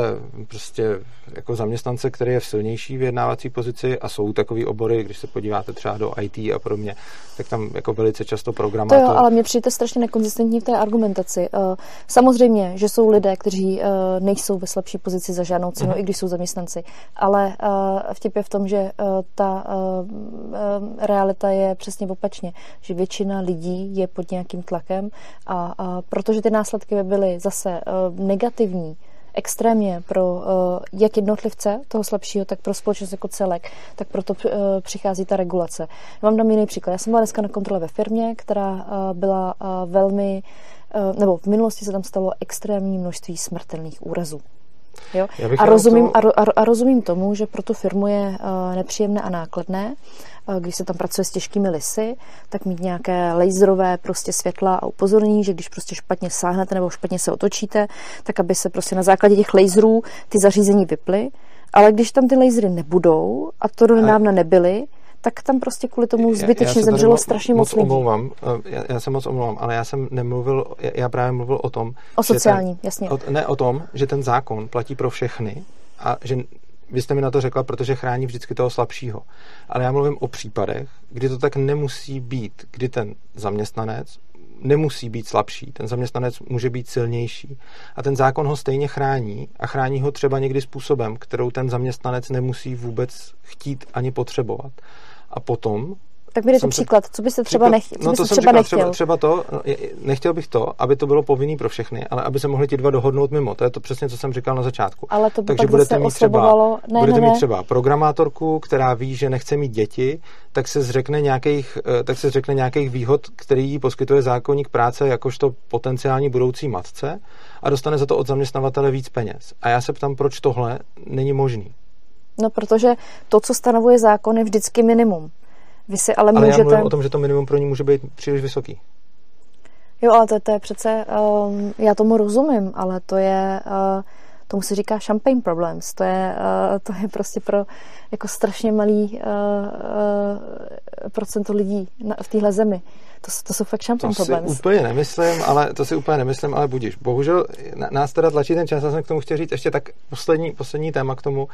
[SPEAKER 1] prostě jako zaměstnance, který je v silnější vyjednávací pozici a jsou takový obory, když se podíváte třeba do IT a podobně, tak tam jako velice často programátor...
[SPEAKER 2] To jo, ale mě přijde strašně nekonzistentní v té argumentaci. Eh, samozřejmě, že jsou lidé, kteří eh, nejsou ve slabší pozici za žádnou cenu, mm. i když jsou zaměstnanci. Ale eh, vtip je v tom, že ta realita je přesně opačně, že většina lidí je pod nějakým tlakem a, a protože ty následky by byly zase negativní, extrémně pro uh, jak jednotlivce, toho slabšího, tak pro společnost jako celek, tak proto uh, přichází ta regulace. Já vám dám jiný příklad. Já jsem byla dneska na kontrole ve firmě, která uh, byla uh, velmi, uh, nebo v minulosti se tam stalo extrémní množství smrtelných úrazů. Jo? A, rozumím, tomu... a, a, a rozumím tomu, že pro tu firmu je uh, nepříjemné a nákladné, uh, když se tam pracuje s těžkými lisy, tak mít nějaké laserové prostě světla a upozornění, že když prostě špatně sáhnete nebo špatně se otočíte, tak aby se prostě na základě těch laserů ty zařízení vyply. Ale když tam ty lasery nebudou, a to do nedávna nebyly, tak tam prostě kvůli tomu zbytečně zemřelo mo- strašně moc,
[SPEAKER 1] lidí. Omlouvám, eh, já, já se moc omlouvám, ale já jsem nemluvil, já právě mluvil o tom...
[SPEAKER 2] O sociální, ten, jasně.
[SPEAKER 1] O, ne o tom, že ten zákon platí pro všechny a že vy jste mi na to řekla, protože chrání vždycky toho slabšího. Ale já mluvím o případech, kdy to tak nemusí být, kdy ten zaměstnanec nemusí být slabší, ten zaměstnanec může být silnější. A ten zákon ho stejně chrání a chrání ho třeba někdy způsobem, kterou ten zaměstnanec nemusí vůbec chtít ani potřebovat. A potom
[SPEAKER 2] tak mi dejte příklad, co byste třeba, nech, co no, to třeba říkal, nechtěl?
[SPEAKER 1] Třeba, třeba to, no, nechtěl bych to, aby to bylo povinný pro všechny, ale aby se mohli ti dva dohodnout mimo. To je to přesně, co jsem říkal na začátku.
[SPEAKER 2] Ale to by Takže budete mít třeba,
[SPEAKER 1] ne, budete ne, ne. mít třeba programátorku, která ví, že nechce mít děti, tak se zřekne nějakých, eh, tak se zřekne nějakých výhod, který jí poskytuje zákonník práce jakožto potenciální budoucí matce a dostane za to od zaměstnavatele víc peněz. A já se ptám, proč tohle není možný.
[SPEAKER 2] No, protože to, co stanovuje zákon, je vždycky minimum. Vy si ale, ale můžete...
[SPEAKER 1] já mluvím o tom, že to minimum pro ní může být příliš vysoký.
[SPEAKER 2] Jo, ale to, to je přece, um, já tomu rozumím, ale to je, uh, tomu se říká champagne problems, to je, uh, to je prostě pro jako strašně malý uh, uh, procento lidí na, v téhle zemi. To, to jsou fakt champagne
[SPEAKER 1] to
[SPEAKER 2] problems.
[SPEAKER 1] si úplně nemyslím, ale to si úplně nemyslím, ale budíš. Bohužel nás teda tlačí ten čas, já jsem k tomu chtěl říct ještě tak poslední, poslední téma k tomu.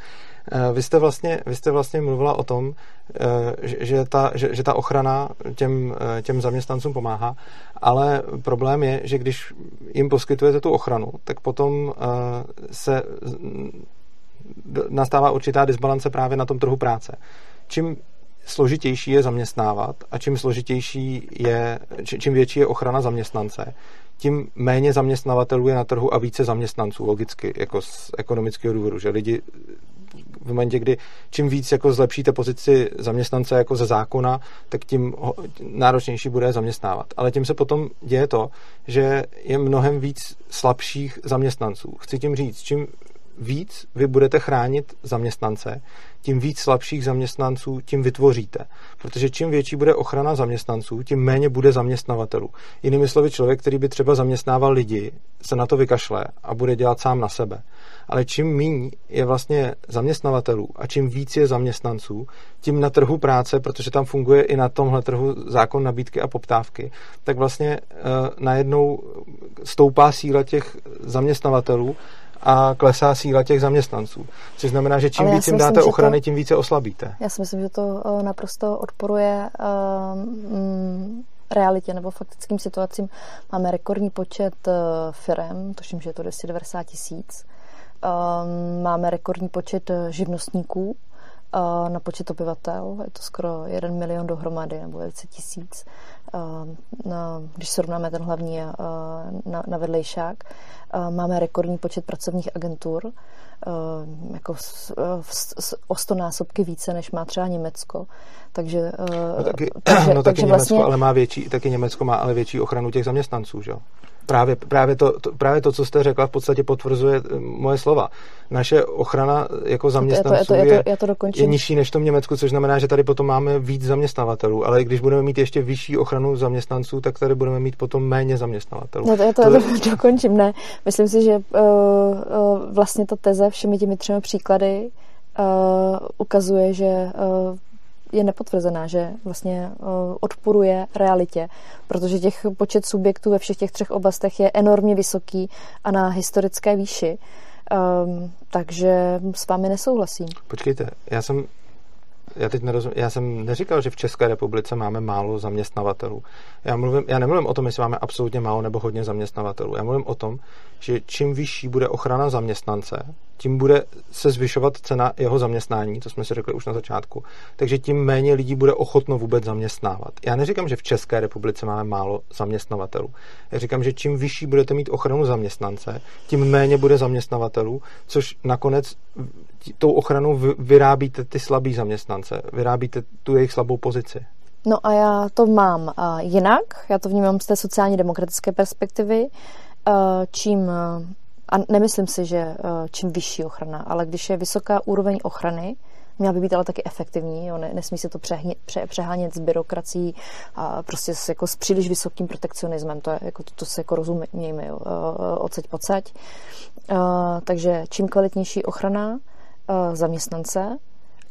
[SPEAKER 1] Eh, vy jste vlastně, vy jste vlastně mluvila o tom, eh, že ta, že, že ta ochrana těm, eh, těm zaměstnancům pomáhá, ale problém je, že když jim poskytujete tu ochranu, tak potom se nastává určitá disbalance právě na tom trhu práce. Čím složitější je zaměstnávat a čím složitější je, čím větší je ochrana zaměstnance, tím méně zaměstnavatelů je na trhu a více zaměstnanců, logicky, jako z ekonomického důvodu, že lidi v momentě, kdy čím víc jako zlepšíte pozici zaměstnance jako ze zákona, tak tím náročnější bude zaměstnávat. Ale tím se potom děje to, že je mnohem víc slabších zaměstnanců. Chci tím říct, čím víc vy budete chránit zaměstnance, tím víc slabších zaměstnanců tím vytvoříte. Protože čím větší bude ochrana zaměstnanců, tím méně bude zaměstnavatelů. Jinými slovy, člověk, který by třeba zaměstnával lidi, se na to vykašle a bude dělat sám na sebe. Ale čím méně je vlastně zaměstnavatelů a čím víc je zaměstnanců, tím na trhu práce, protože tam funguje i na tomhle trhu zákon nabídky a poptávky, tak vlastně uh, najednou stoupá síla těch zaměstnavatelů a klesá síla těch zaměstnanců. Což znamená, že čím víc jim dáte myslím, ochrany, to, tím více oslabíte.
[SPEAKER 2] Já si myslím, že to eh, naprosto odporuje um, realitě nebo faktickým situacím. Máme rekordní počet uh, firm, tuším, že je to 290 tisíc. Um, máme rekordní počet živnostníků uh, na počet obyvatel. Je to skoro 1 milion dohromady nebo velice tisíc. Uh, když srovnáme ten hlavní uh, na, na vedlejšák. Máme rekordní počet pracovních agentur, jako o 100 násobky více, než má třeba Německo. Takže,
[SPEAKER 1] no taky, takže, no taky takže Německo vlastně... ale má větší, taky Německo má ale větší ochranu těch zaměstnanců, že jo? Právě, právě, to, to, právě to, co jste řekla, v podstatě potvrzuje eh, moje slova. Naše ochrana jako zaměstnanců je, to, je, to, je, to je nižší než v tom Německu, což znamená, že tady potom máme víc zaměstnavatelů, ale když budeme mít ještě vyšší ochranu ochranu zaměstnanců, tak tady budeme mít potom méně zaměstnavatelů.
[SPEAKER 2] No to, já to, to, to dokončím, ne. Myslím si, že uh, uh, vlastně ta teze všemi těmi třemi příklady uh, ukazuje, že uh, je nepotvrzená, že vlastně odporuje realitě, protože těch počet subjektů ve všech těch třech oblastech je enormně vysoký a na historické výši. Um, takže s vámi nesouhlasím.
[SPEAKER 1] Počkejte, já jsem já teď nerozumím, já jsem neříkal, že v České republice máme málo zaměstnavatelů. Já, mluvím, já nemluvím o tom, jestli máme absolutně málo nebo hodně zaměstnavatelů. Já mluvím o tom, že čím vyšší bude ochrana zaměstnance, tím bude se zvyšovat cena jeho zaměstnání, to jsme si řekli už na začátku. Takže tím méně lidí bude ochotno vůbec zaměstnávat. Já neříkám, že v České republice máme málo zaměstnavatelů. Já říkám, že čím vyšší budete mít ochranu zaměstnance, tím méně bude zaměstnavatelů, což nakonec tou ochranou vyrábíte ty slabý zaměstnance, vyrábíte tu jejich slabou pozici.
[SPEAKER 2] No a já to mám jinak, já to vnímám z té sociálně demokratické perspektivy, čím, uh, a nemyslím si, že uh, čím vyšší ochrana, ale když je vysoká úroveň ochrany, měla by být ale taky efektivní, jo, ne, nesmí se to přehně, pře, přehánět s byrokracií a prostě s, jako s příliš vysokým protekcionismem, to, je, jako, to, to se jako rozumějme, jo, odsaď pocať. Uh, takže čím kvalitnější ochrana, zaměstnance,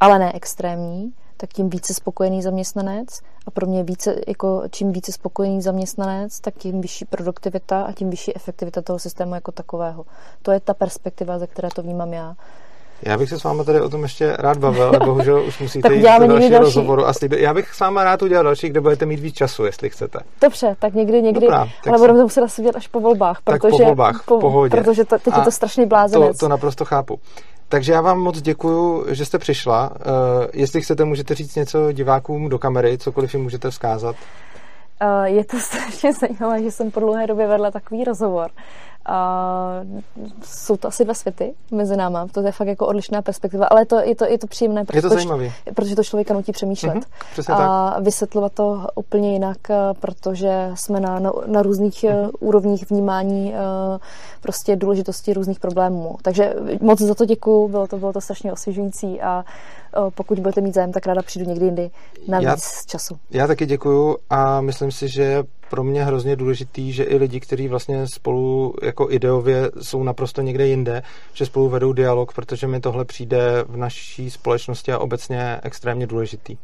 [SPEAKER 2] ale ne extrémní, tak tím více spokojený zaměstnanec a pro mě více, jako čím více spokojený zaměstnanec, tak tím vyšší produktivita a tím vyšší efektivita toho systému jako takového. To je ta perspektiva, ze které to vnímám já.
[SPEAKER 1] Já bych se s vámi tady o tom ještě rád bavil, ale bohužel už musíte jít do dalšího další. rozhovoru. A slíbil, já bych s váma rád udělal další, kde budete mít víc času, jestli chcete.
[SPEAKER 2] Dobře, tak někdy, někdy, Dobrá, tak ale budeme to muset asi dělat až po volbách. Protože,
[SPEAKER 1] tak po volbách, po, pohodě.
[SPEAKER 2] Protože to, teď A je to strašný blázenec.
[SPEAKER 1] To, to naprosto chápu. Takže já vám moc děkuju, že jste přišla. Uh, jestli chcete, můžete říct něco divákům do kamery, cokoliv jim můžete vzkázat.
[SPEAKER 2] Uh, je to strašně zajímavé, že jsem po dlouhé době vedla takový rozhovor. A jsou to asi dva světy mezi náma, to je fakt jako odlišná perspektiva, ale to, je, to, je to příjemné,
[SPEAKER 1] protože, je to, zajímavý.
[SPEAKER 2] protože to člověka nutí přemýšlet
[SPEAKER 1] mm-hmm,
[SPEAKER 2] a tak. vysvětlovat to úplně jinak, protože jsme na, na, na různých mm-hmm. úrovních vnímání eh, prostě důležitosti různých problémů. Takže moc za to děkuju, bylo to, bylo to strašně osvěžující a eh, pokud budete mít zájem, tak ráda přijdu někdy jindy na víc já, času.
[SPEAKER 1] Já taky děkuju a myslím si, že pro mě hrozně důležitý, že i lidi, kteří vlastně spolu jako ideově jsou naprosto někde jinde, že spolu vedou dialog, protože mi tohle přijde v naší společnosti a obecně extrémně důležitý.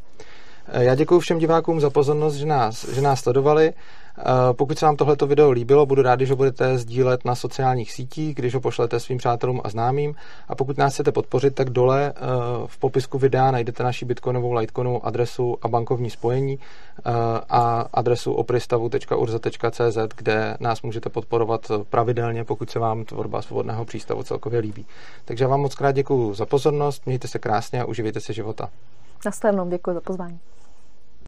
[SPEAKER 1] Já děkuji všem divákům za pozornost, že nás, že nás sledovali. Eh, pokud se vám tohleto video líbilo, budu rád, že ho budete sdílet na sociálních sítích, když ho pošlete svým přátelům a známým. A pokud nás chcete podpořit, tak dole eh, v popisku videa najdete naši bitcoinovou, litecoinovou adresu a bankovní spojení eh, a adresu opristavu.urza.cz, kde nás můžete podporovat pravidelně, pokud se vám tvorba svobodného přístavu celkově líbí. Takže vám moc krát děkuji za pozornost, mějte se krásně a uživejte se života.
[SPEAKER 2] Nastavenou, děkuji za pozvání.